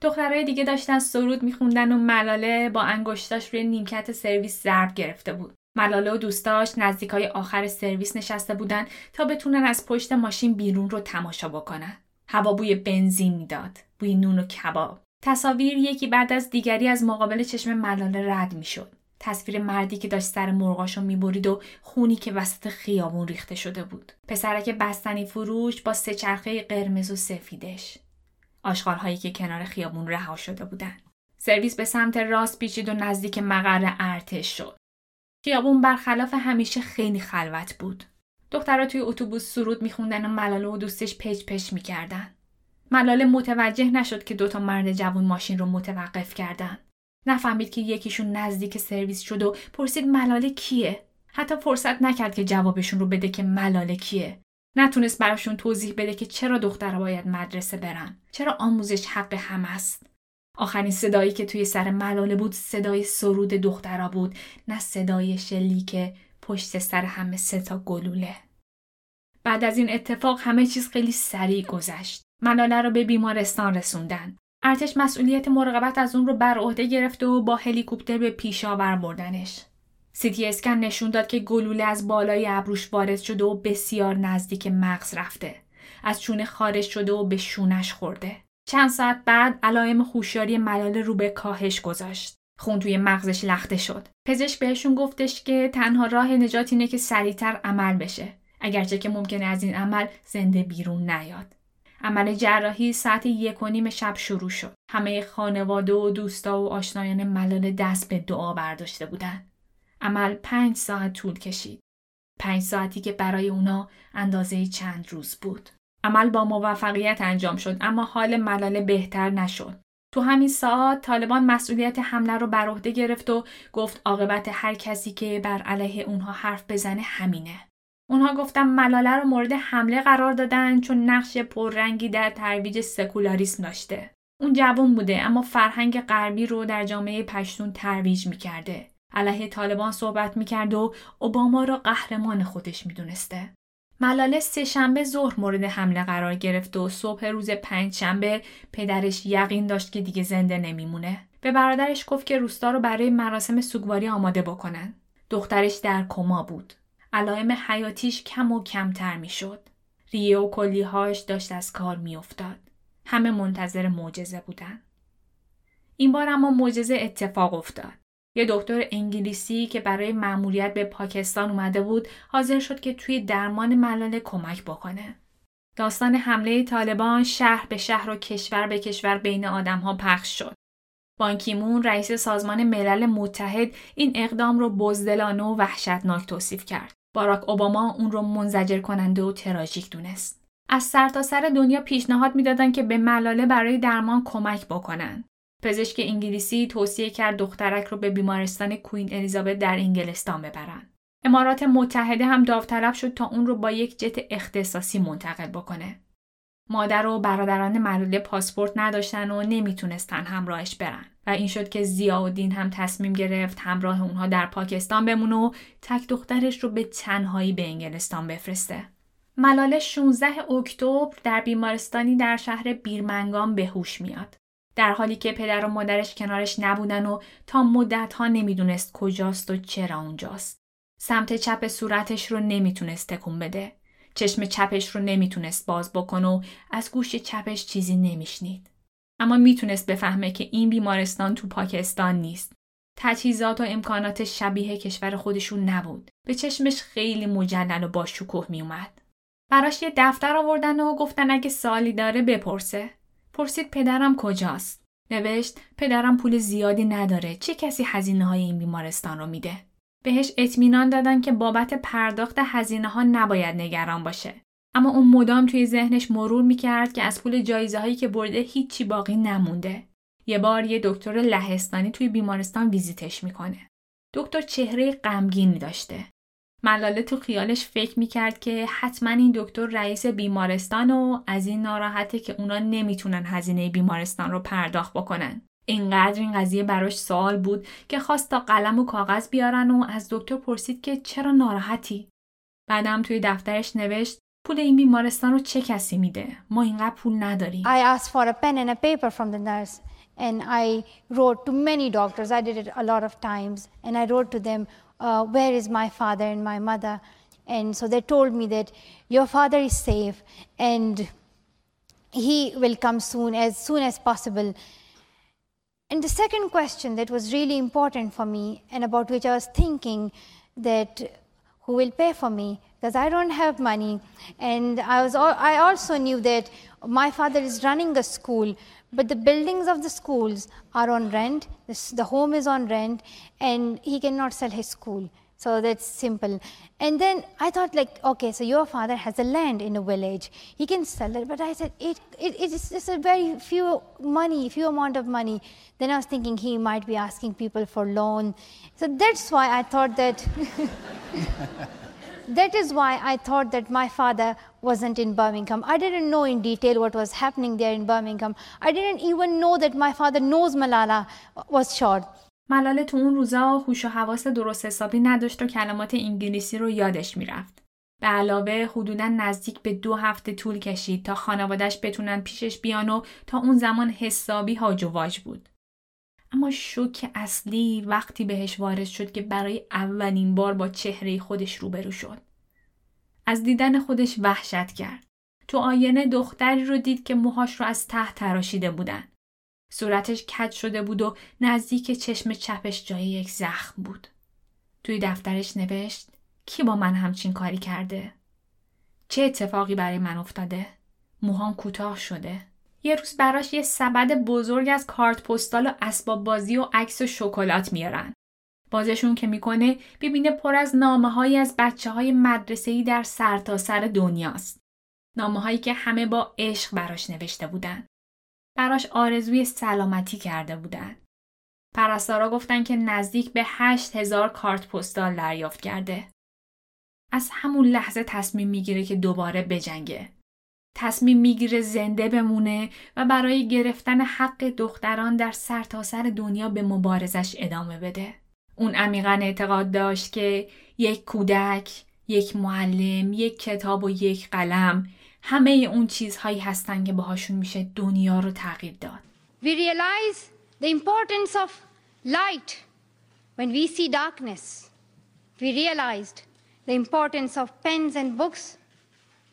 دخترای دیگه داشتن سرود میخوندن و ملاله با انگشتاش روی نیمکت سرویس ضرب گرفته بود. ملاله و دوستاش نزدیکای آخر سرویس نشسته بودن تا بتونن از پشت ماشین بیرون رو تماشا بکنن. هوا بوی بنزین می‌داد. بوی نون و کباب. تصاویر یکی بعد از دیگری از مقابل چشم ملاله رد می‌شد. تصویر مردی که داشت سر مرغاشو می‌برید و خونی که وسط خیابون ریخته شده بود. پسرک بستنی فروش با سه چرخه قرمز و سفیدش. هایی که کنار خیابون رها شده بودن. سرویس به سمت راست پیچید و نزدیک مقر ارتش شد. خیابون برخلاف همیشه خیلی خلوت بود. دخترها توی اتوبوس سرود میخوندن و ملاله و دوستش پچ پچ می‌کردن. ملاله متوجه نشد که دوتا مرد جوون ماشین رو متوقف کردن. نفهمید که یکیشون نزدیک سرویس شد و پرسید ملاله کیه؟ حتی فرصت نکرد که جوابشون رو بده که ملاله کیه. نتونست براشون توضیح بده که چرا دخترها باید مدرسه برن. چرا آموزش حق هم است. آخرین صدایی که توی سر ملاله بود صدای سرود دخترها بود نه صدای که پشت سر همه سه تا گلوله. بعد از این اتفاق همه چیز خیلی سریع گذشت. ملاله رو به بیمارستان رسوندن. ارتش مسئولیت مراقبت از اون رو بر عهده گرفته و با هلیکوپتر به پیشاور بردنش. سیتی اسکن نشون داد که گلوله از بالای ابروش وارد شده و بسیار نزدیک مغز رفته. از چونه خارج شده و به شونش خورده. چند ساعت بعد علائم خوشیاری ملاله رو به کاهش گذاشت. خون توی مغزش لخته شد. پزشک بهشون گفتش که تنها راه نجات اینه که سریعتر عمل بشه. اگرچه که ممکنه از این عمل زنده بیرون نیاد. عمل جراحی ساعت یک و نیم شب شروع شد. همه خانواده و دوستا و آشنایان ملاله دست به دعا برداشته بودن. عمل پنج ساعت طول کشید. پنج ساعتی که برای اونا اندازه چند روز بود. عمل با موفقیت انجام شد اما حال ملاله بهتر نشد. تو همین ساعت طالبان مسئولیت حمله رو بر عهده گرفت و گفت عاقبت هر کسی که بر علیه اونها حرف بزنه همینه. اونها گفتن ملاله رو مورد حمله قرار دادن چون نقش پررنگی در ترویج سکولاریسم داشته. اون جوان بوده اما فرهنگ غربی رو در جامعه پشتون ترویج می‌کرده. علیه طالبان صحبت می‌کرد و اوباما را قهرمان خودش می‌دونسته. ملاله سه شنبه ظهر مورد حمله قرار گرفت و صبح روز پنج شنبه پدرش یقین داشت که دیگه زنده نمیمونه. به برادرش گفت که روستا رو برای مراسم سوگواری آماده بکنن. دخترش در کما بود. علائم حیاتیش کم و کمتر می‌شد. ریه و کلیهاش داشت از کار میافتاد. همه منتظر معجزه بودن. این بار اما معجزه اتفاق افتاد. یه دکتر انگلیسی که برای مأموریت به پاکستان اومده بود حاضر شد که توی درمان ملاله کمک بکنه. داستان حمله طالبان شهر به شهر و کشور به کشور بین آدمها پخش شد. بانکیمون رئیس سازمان ملل متحد این اقدام رو بزدلانه و وحشتناک توصیف کرد. باراک اوباما اون رو منزجر کننده و تراژیک دونست. از سرتاسر سر دنیا پیشنهاد می‌دادند که به ملاله برای درمان کمک بکنن. پزشک انگلیسی توصیه کرد دخترک رو به بیمارستان کوین الیزابت در انگلستان ببرن. امارات متحده هم داوطلب شد تا اون رو با یک جت اختصاصی منتقل بکنه. مادر و برادران ملاله پاسپورت نداشتن و نمی‌تونستن همراهش برن و این شد که زیاودین هم تصمیم گرفت همراه اونها در پاکستان بمونه و تک دخترش رو به تنهایی به انگلستان بفرسته. ملاله 16 اکتبر در بیمارستانی در شهر بیرمنگام به هوش میاد. در حالی که پدر و مادرش کنارش نبودن و تا مدت ها نمی‌دونست کجاست و چرا اونجاست. سمت چپ صورتش رو نمی‌تونست تکون بده. چشم چپش رو نمی‌تونست باز بکنه و از گوش چپش چیزی نمیشنید. اما می‌تونست بفهمه که این بیمارستان تو پاکستان نیست. تجهیزات و امکانات شبیه کشور خودشون نبود. به چشمش خیلی مجلل و با شکوه میومد. براش یه دفتر آوردن و گفتن اگه سالی داره بپرسه. پرسید پدرم کجاست؟ نوشت پدرم پول زیادی نداره. چه کسی هزینه های این بیمارستان رو میده؟ بهش اطمینان دادن که بابت پرداخت هزینه ها نباید نگران باشه. اما اون مدام توی ذهنش مرور می‌کرد که از پول جایزه هایی که برده هیچی باقی نمونده. یه بار یه دکتر لهستانی توی بیمارستان ویزیتش می‌کنه. دکتر چهره غمگینی داشته. ملاله تو خیالش فکر می‌کرد که حتما این دکتر رئیس بیمارستان و از این ناراحته که اونا نمی‌تونن هزینه بیمارستان رو پرداخت بکنن. اینقدر این قضیه براش سوال بود که خواست تا قلم و کاغذ بیارن و از دکتر پرسید که چرا ناراحتی؟ بعدم توی دفترش نوشت پول این بیمارستان رو چه کسی میده؟ ما اینقدر پول نداریم. I asked for a pen and a paper from the nurse and I wrote to many doctors. I did it a lot of times and I wrote to them uh, where is my father and my mother? And so they told me that your father is safe and he will come soon as soon as possible. And the second question that was really important for me and about which I was thinking that who will pay for me? Because I don't have money. And I was I also knew that my father is running a school but the buildings of the schools are on rent the home is on rent and he cannot sell his school so that's simple. And then I thought like, okay, so your father has a land in a village. He can sell it. But I said, it, it, it's just a very few money, few amount of money. Then I was thinking he might be asking people for loan. So that's why I thought that, <laughs> that is why I thought that my father wasn't in Birmingham. I didn't know in detail what was happening there in Birmingham. I didn't even know that my father knows Malala was shot. ملاله تو اون روزا هوش و حواس درست حسابی نداشت و کلمات انگلیسی رو یادش می‌رفت. به علاوه حدودا نزدیک به دو هفته طول کشید تا خانوادش بتونن پیشش بیان و تا اون زمان حسابی هاج و واج بود. اما شوک اصلی وقتی بهش وارد شد که برای اولین بار با چهره خودش روبرو شد. از دیدن خودش وحشت کرد. تو آینه دختری رو دید که موهاش رو از ته تراشیده بودن. صورتش کج شده بود و نزدیک چشم چپش جای یک زخم بود. توی دفترش نوشت کی با من همچین کاری کرده؟ چه اتفاقی برای من افتاده؟ موهام کوتاه شده. یه روز براش یه سبد بزرگ از کارت پستال و اسباب بازی و عکس و شکلات میارن. بازشون که می‌کنه ببینه پر از نامه هایی از بچه های مدرسه در سرتاسر سر دنیاست. نامه هایی که همه با عشق براش نوشته بودن. براش آرزوی سلامتی کرده بودن. پرستارا گفتن که نزدیک به هشت هزار کارت پستال دریافت کرده. از همون لحظه تصمیم می‌گیره که دوباره بجنگه. تصمیم می‌گیره زنده بمونه و برای گرفتن حق دختران در سرتاسر سر دنیا به مبارزش ادامه بده. اون عمیقا اعتقاد داشت که یک کودک، یک معلم، یک کتاب و یک قلم همه اون چیزهایی هستن که باهاشون میشه دنیا رو تغییر داد. We realize the importance of light when we see darkness. We realized the importance of pens and books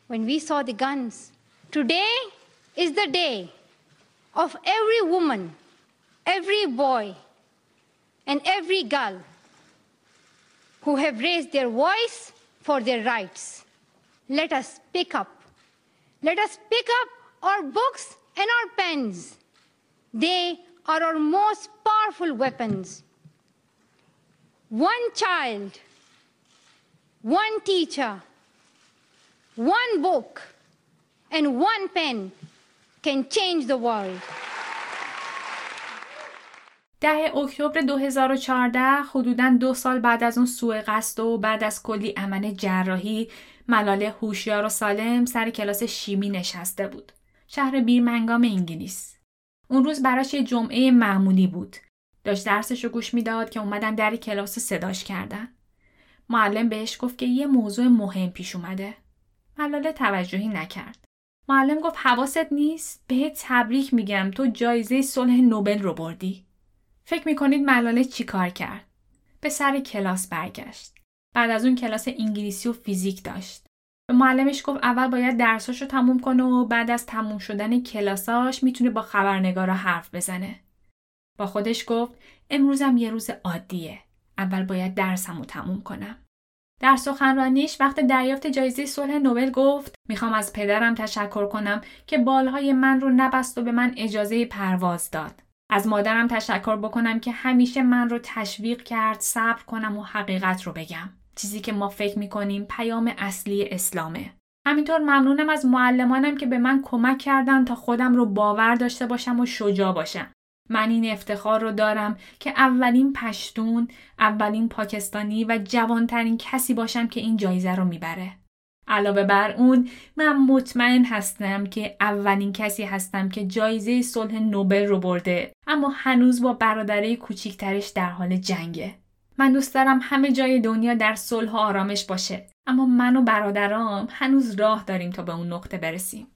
when we saw the guns. Today is the day of every woman, every boy, and every girl who have raised their voice for their rights. Let us pick up let us pick up our books and our pens. They are our most powerful weapons. One child, one teacher, one book, and one pen can change the world. ده اکتبر 2014 حدوداً دو سال بعد از اون سوء قصد و بعد از کلی عمل جراحی ملاله هوشیار و سالم سر کلاس شیمی نشسته بود. شهر بیرمنگام انگلیس. اون روز براش یه جمعه معمولی بود. داشت درسش رو گوش می‌داد که اومدن در کلاس صداش کردن. معلم بهش گفت که یه موضوع مهم پیش اومده. ملاله توجهی نکرد. معلم گفت حواست نیست؟ بهت تبریک میگم تو جایزه صلح نوبل رو بردی. فکر می‌کنید ملاله چی کار کرد؟ به سر کلاس برگشت. بعد از اون کلاس انگلیسی و فیزیک داشت. به معلمش گفت اول باید درساش رو تموم کنه و بعد از تموم شدن کلاساش می‌تونه با خبرنگارا حرف بزنه. با خودش گفت امروزم یه روز عادیه. اول باید درسم رو تموم کنم. در سخنرانیش وقت دریافت جایزه صلح نوبل گفت می‌خوام از پدرم تشکر کنم که بالهای من رو نبست و به من اجازه پرواز داد. از مادرم تشکر بکنم که همیشه من رو تشویق کرد صبر کنم و حقیقت رو بگم. چیزی که ما فکر می‌کنیم پیام اصلی اسلامه. همینطور ممنونم از معلمانم که به من کمک کردن تا خودم رو باور داشته باشم و شجاع باشم. من این افتخار رو دارم که اولین پشتون، اولین پاکستانی و جوانترین کسی باشم که این جایزه رو می‌بره. علاوه بر اون من مطمئن هستم که اولین کسی هستم که جایزه صلح نوبل رو برده اما هنوز با برادره کوچیکترش در حال جنگه. من دوست دارم همه جای دنیا در صلح و آرامش باشه اما من و برادرام هنوز راه داریم تا به اون نقطه برسیم.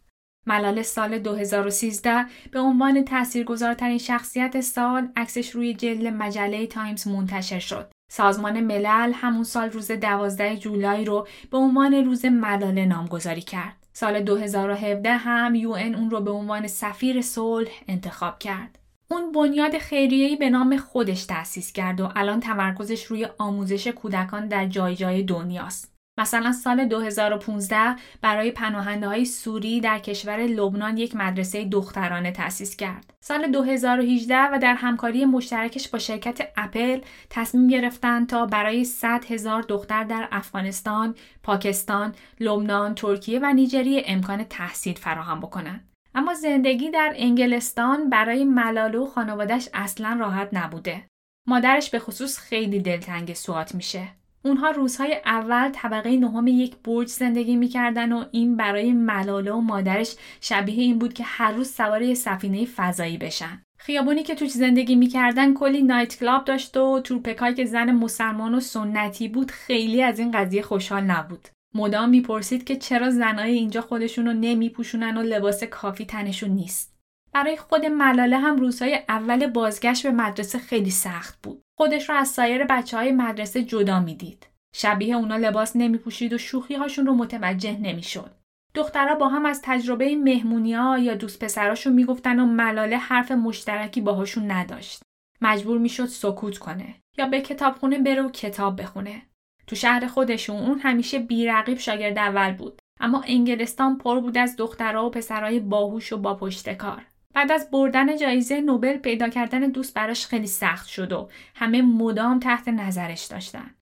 ملال سال 2013 به عنوان تاثیرگذارترین شخصیت سال عکسش روی جلد مجله تایمز منتشر شد. سازمان ملل همون سال روز 12 جولای رو به عنوان روز ملاله نامگذاری کرد. سال 2017 هم یو اون رو به عنوان سفیر صلح انتخاب کرد. اون بنیاد خیریه‌ای به نام خودش تأسیس کرد و الان تمرکزش روی آموزش کودکان در جای جای دنیاست. مثلا سال 2015 برای پناهنده های سوری در کشور لبنان یک مدرسه دخترانه تأسیس کرد. سال 2018 و در همکاری مشترکش با شرکت اپل تصمیم گرفتند تا برای 100 هزار دختر در افغانستان، پاکستان، لبنان، ترکیه و نیجریه امکان تحصیل فراهم بکنند. اما زندگی در انگلستان برای ملاله و خانوادش اصلا راحت نبوده. مادرش به خصوص خیلی دلتنگ سوات میشه. اونها روزهای اول طبقه نهم یک برج زندگی می‌کردن و این برای ملاله و مادرش شبیه این بود که هر روز سوار سفینه فضایی بشن. خیابونی که توش زندگی می‌کردن کلی نایت کلاب داشت و تورپکایی که زن مسلمان و سنتی بود خیلی از این قضیه خوشحال نبود. مدام می‌پرسید که چرا زنای اینجا خودشون رو نمیپوشونن و لباس کافی تنشون نیست. برای خود ملاله هم روزهای اول بازگشت به مدرسه خیلی سخت بود. خودش رو از سایر بچه های مدرسه جدا می‌دید. شبیه اونا لباس نمیپوشید و شوخی هاشون رو متوجه نمی‌شد. دخترها با هم از تجربه مهمونیا یا دوست پسراشون می‌گفتن و ملاله حرف مشترکی باهاشون نداشت. مجبور می‌شد سکوت کنه یا به کتابخونه بره و کتاب بخونه. تو شهر خودشون اون همیشه بیرقیب شاگرد اول بود اما انگلستان پر بود از دخترها و پسرای باهوش و با پشتکار. بعد از بردن جایزه نوبل پیدا کردن دوست براش خیلی سخت شد و همه مدام تحت نظرش داشتن.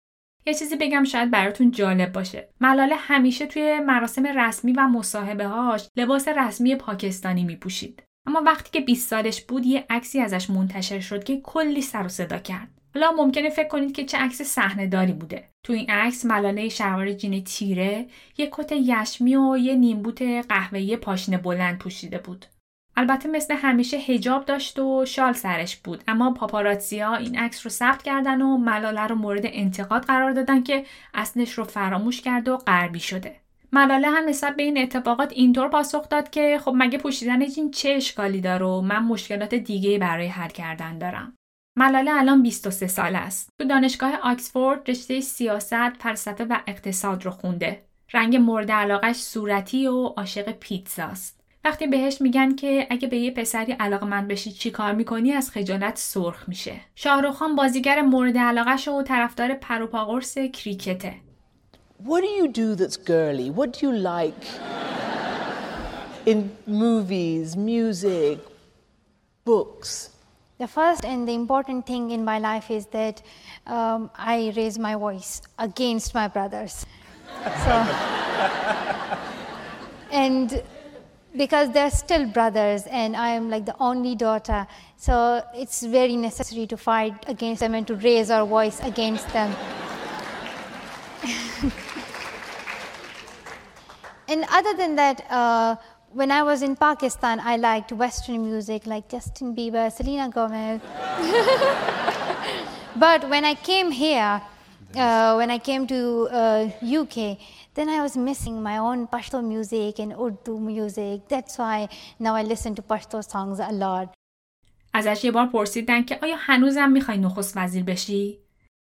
یه چیزی بگم شاید براتون جالب باشه. ملاله همیشه توی مراسم رسمی و مصاحبه هاش لباس رسمی پاکستانی می پوشید. اما وقتی که 20 سالش بود یه عکسی ازش منتشر شد که کلی سر و صدا کرد. حالا ممکنه فکر کنید که چه عکس صحنه داری بوده. تو این عکس ملاله شلوار جین تیره، یه کت یشمی و یه نیمبوت قهوه‌ای پاشنه بلند پوشیده بود. البته مثل همیشه هجاب داشت و شال سرش بود اما پاپاراتزیا این عکس رو ثبت کردن و ملاله رو مورد انتقاد قرار دادن که اصلش رو فراموش کرده و غربی شده ملاله هم نسبت به این اتفاقات اینطور پاسخ داد که خب مگه پوشیدن این چه اشکالی داره و من مشکلات دیگه برای حل کردن دارم ملاله الان 23 سال است. تو دانشگاه آکسفورد رشته سیاست، فلسفه و اقتصاد رو خونده. رنگ مورد علاقش صورتی و عاشق پیتزاست. وقتی بهش میگن که اگه به یه پسری من بشی چی کار می‌کنی از خجالت سرخ میشه شاهرخ خان بازیگر مورد علاقه و طرفدار پروپاگورس کریکته What do you do that's girly? What do you like in movies, music, books? The first and the important thing in my life is that um, I raise my voice against my brothers. So, and because they're still brothers and I am like the only daughter. So it's very necessary to fight against them and to raise our voice against them. <laughs> and other than that, uh, when I was in Pakistan, I liked Western music like Justin Bieber, Selena Gomez. <laughs> but when I came here, uh, when I came to uh, UK, then I was missing my own Pashto music and Urdu music. That's why now I listen to Pashto songs a lot. ازش یه بار پرسیدن که آیا هنوزم می‌خوای نخست وزیر بشی؟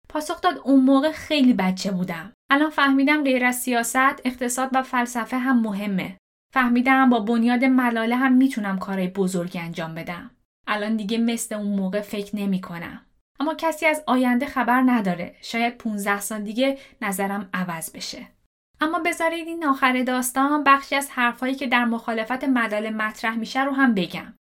پاسخ داد اون موقع خیلی بچه بودم. الان فهمیدم غیر از سیاست، اقتصاد و فلسفه هم مهمه. فهمیدم با بنیاد ملاله هم می‌تونم کارهای بزرگی انجام بدم. الان دیگه مثل اون موقع فکر نمی کنم. اما کسی از آینده خبر نداره. شاید 15 سال دیگه نظرم عوض بشه. اما بذارید این آخر داستان بخشی از حرفهایی که در مخالفت ملاله مطرح میشه رو هم بگم.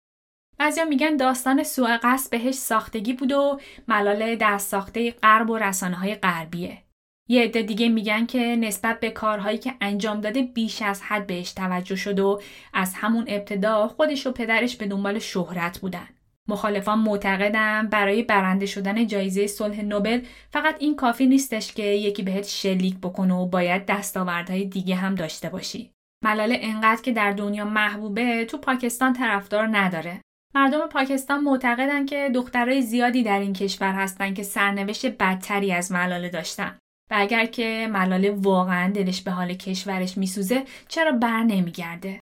بعضیا میگن داستان سوء قصد بهش ساختگی بود و ملاله در ساخته غرب و رسانه های غربیه. یه عده دیگه میگن که نسبت به کارهایی که انجام داده بیش از حد بهش توجه شد و از همون ابتدا خودش و پدرش به دنبال شهرت بودن. مخالفان معتقدن برای برنده شدن جایزه صلح نوبل فقط این کافی نیستش که یکی بهت شلیک بکنه و باید دستاوردهای دیگه هم داشته باشی. ملاله انقدر که در دنیا محبوبه تو پاکستان طرفدار نداره. مردم پاکستان معتقدن که دخترای زیادی در این کشور هستن که سرنوشت بدتری از ملاله داشتن. و اگر که ملاله واقعا دلش به حال کشورش میسوزه چرا بر نمیگرده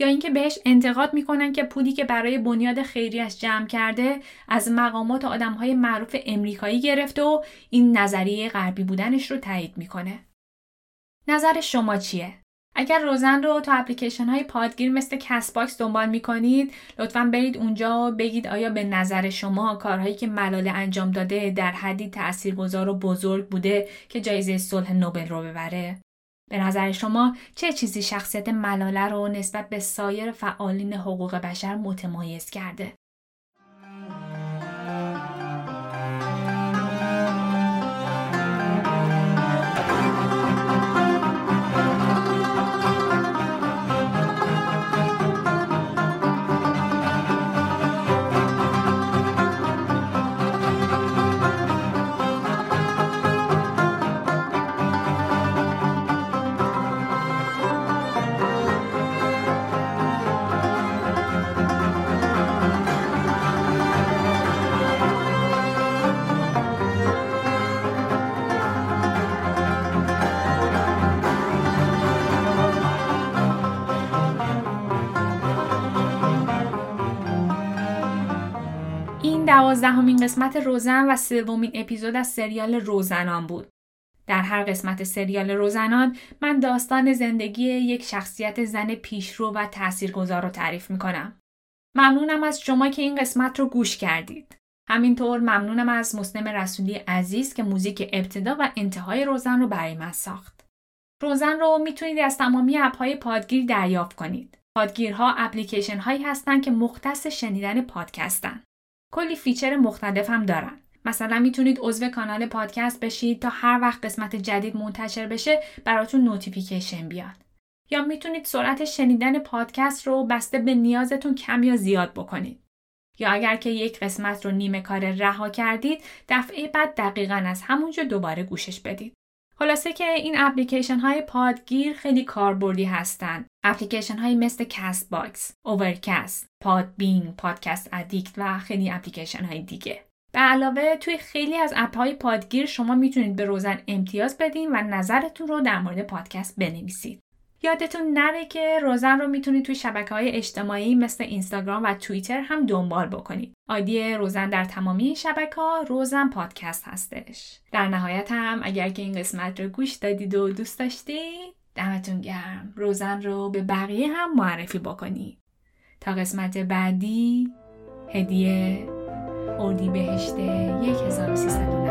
یا اینکه بهش انتقاد می‌کنن که پولی که برای بنیاد خیریش جمع کرده از مقامات آدمهای معروف امریکایی گرفته و این نظریه غربی بودنش رو تایید می‌کنه. نظر شما چیه؟ اگر روزن رو تو اپلیکیشن های پادگیر مثل کست باکس دنبال می کنید لطفا برید اونجا و بگید آیا به نظر شما کارهایی که ملاله انجام داده در حدی تاثیرگذار و بزرگ بوده که جایزه صلح نوبل رو ببره به نظر شما چه چیزی شخصیت ملاله رو نسبت به سایر فعالین حقوق بشر متمایز کرده؟ دوازدهمین قسمت روزن و سومین اپیزود از سریال روزنان بود. در هر قسمت سریال روزنان من داستان زندگی یک شخصیت زن پیشرو و تاثیرگذار رو تعریف می‌کنم. ممنونم از شما که این قسمت رو گوش کردید. همینطور ممنونم از مسلم رسولی عزیز که موزیک ابتدا و انتهای روزن رو برای من ساخت. روزن رو می‌تونید از تمامی اپهای پادگیر دریافت کنید. پادگیرها اپلیکیشن هایی هستند که مختص شنیدن پادکستن. کلی feature مختلف هم دارن. مثلا می‌تونید عضو کانال پادکست بشید تا هر وقت قسمت جدید منتشر بشه براتون notification بیاد. یا می‌تونید سرعت شنیدن پادکست رو بسته به نیازتون کم یا زیاد بکنید. یا اگر که یک قسمت رو نیمه کار رها کردید دفعه بعد دقیقا از همونجا دوباره گوشش بدید. خلاصه که این اپلیکیشن های پادگیر خیلی کاربردی هستند. اپلیکیشن های مثل کست باکس، اوورکست، پادبین، پادکست ادیکت و خیلی اپلیکیشن های دیگه. به علاوه توی خیلی از اپ های پادگیر شما می‌تونید به روزن امتیاز بدین و نظرتون رو در مورد پادکست بنویسید. یادتون نره که روزن رو می‌تونید توی شبکه های اجتماعی مثل اینستاگرام و توییتر هم دنبال بکنید. آیدی روزن در تمامی شبکه ها روزن پادکست هستش. در نهایت هم اگر که این قسمت رو گوش دادید و دوست داشتید دمتون گرم روزن رو به بقیه هم معرفی بکنید. تا قسمت بعدی هدیه اردی بهشت 1390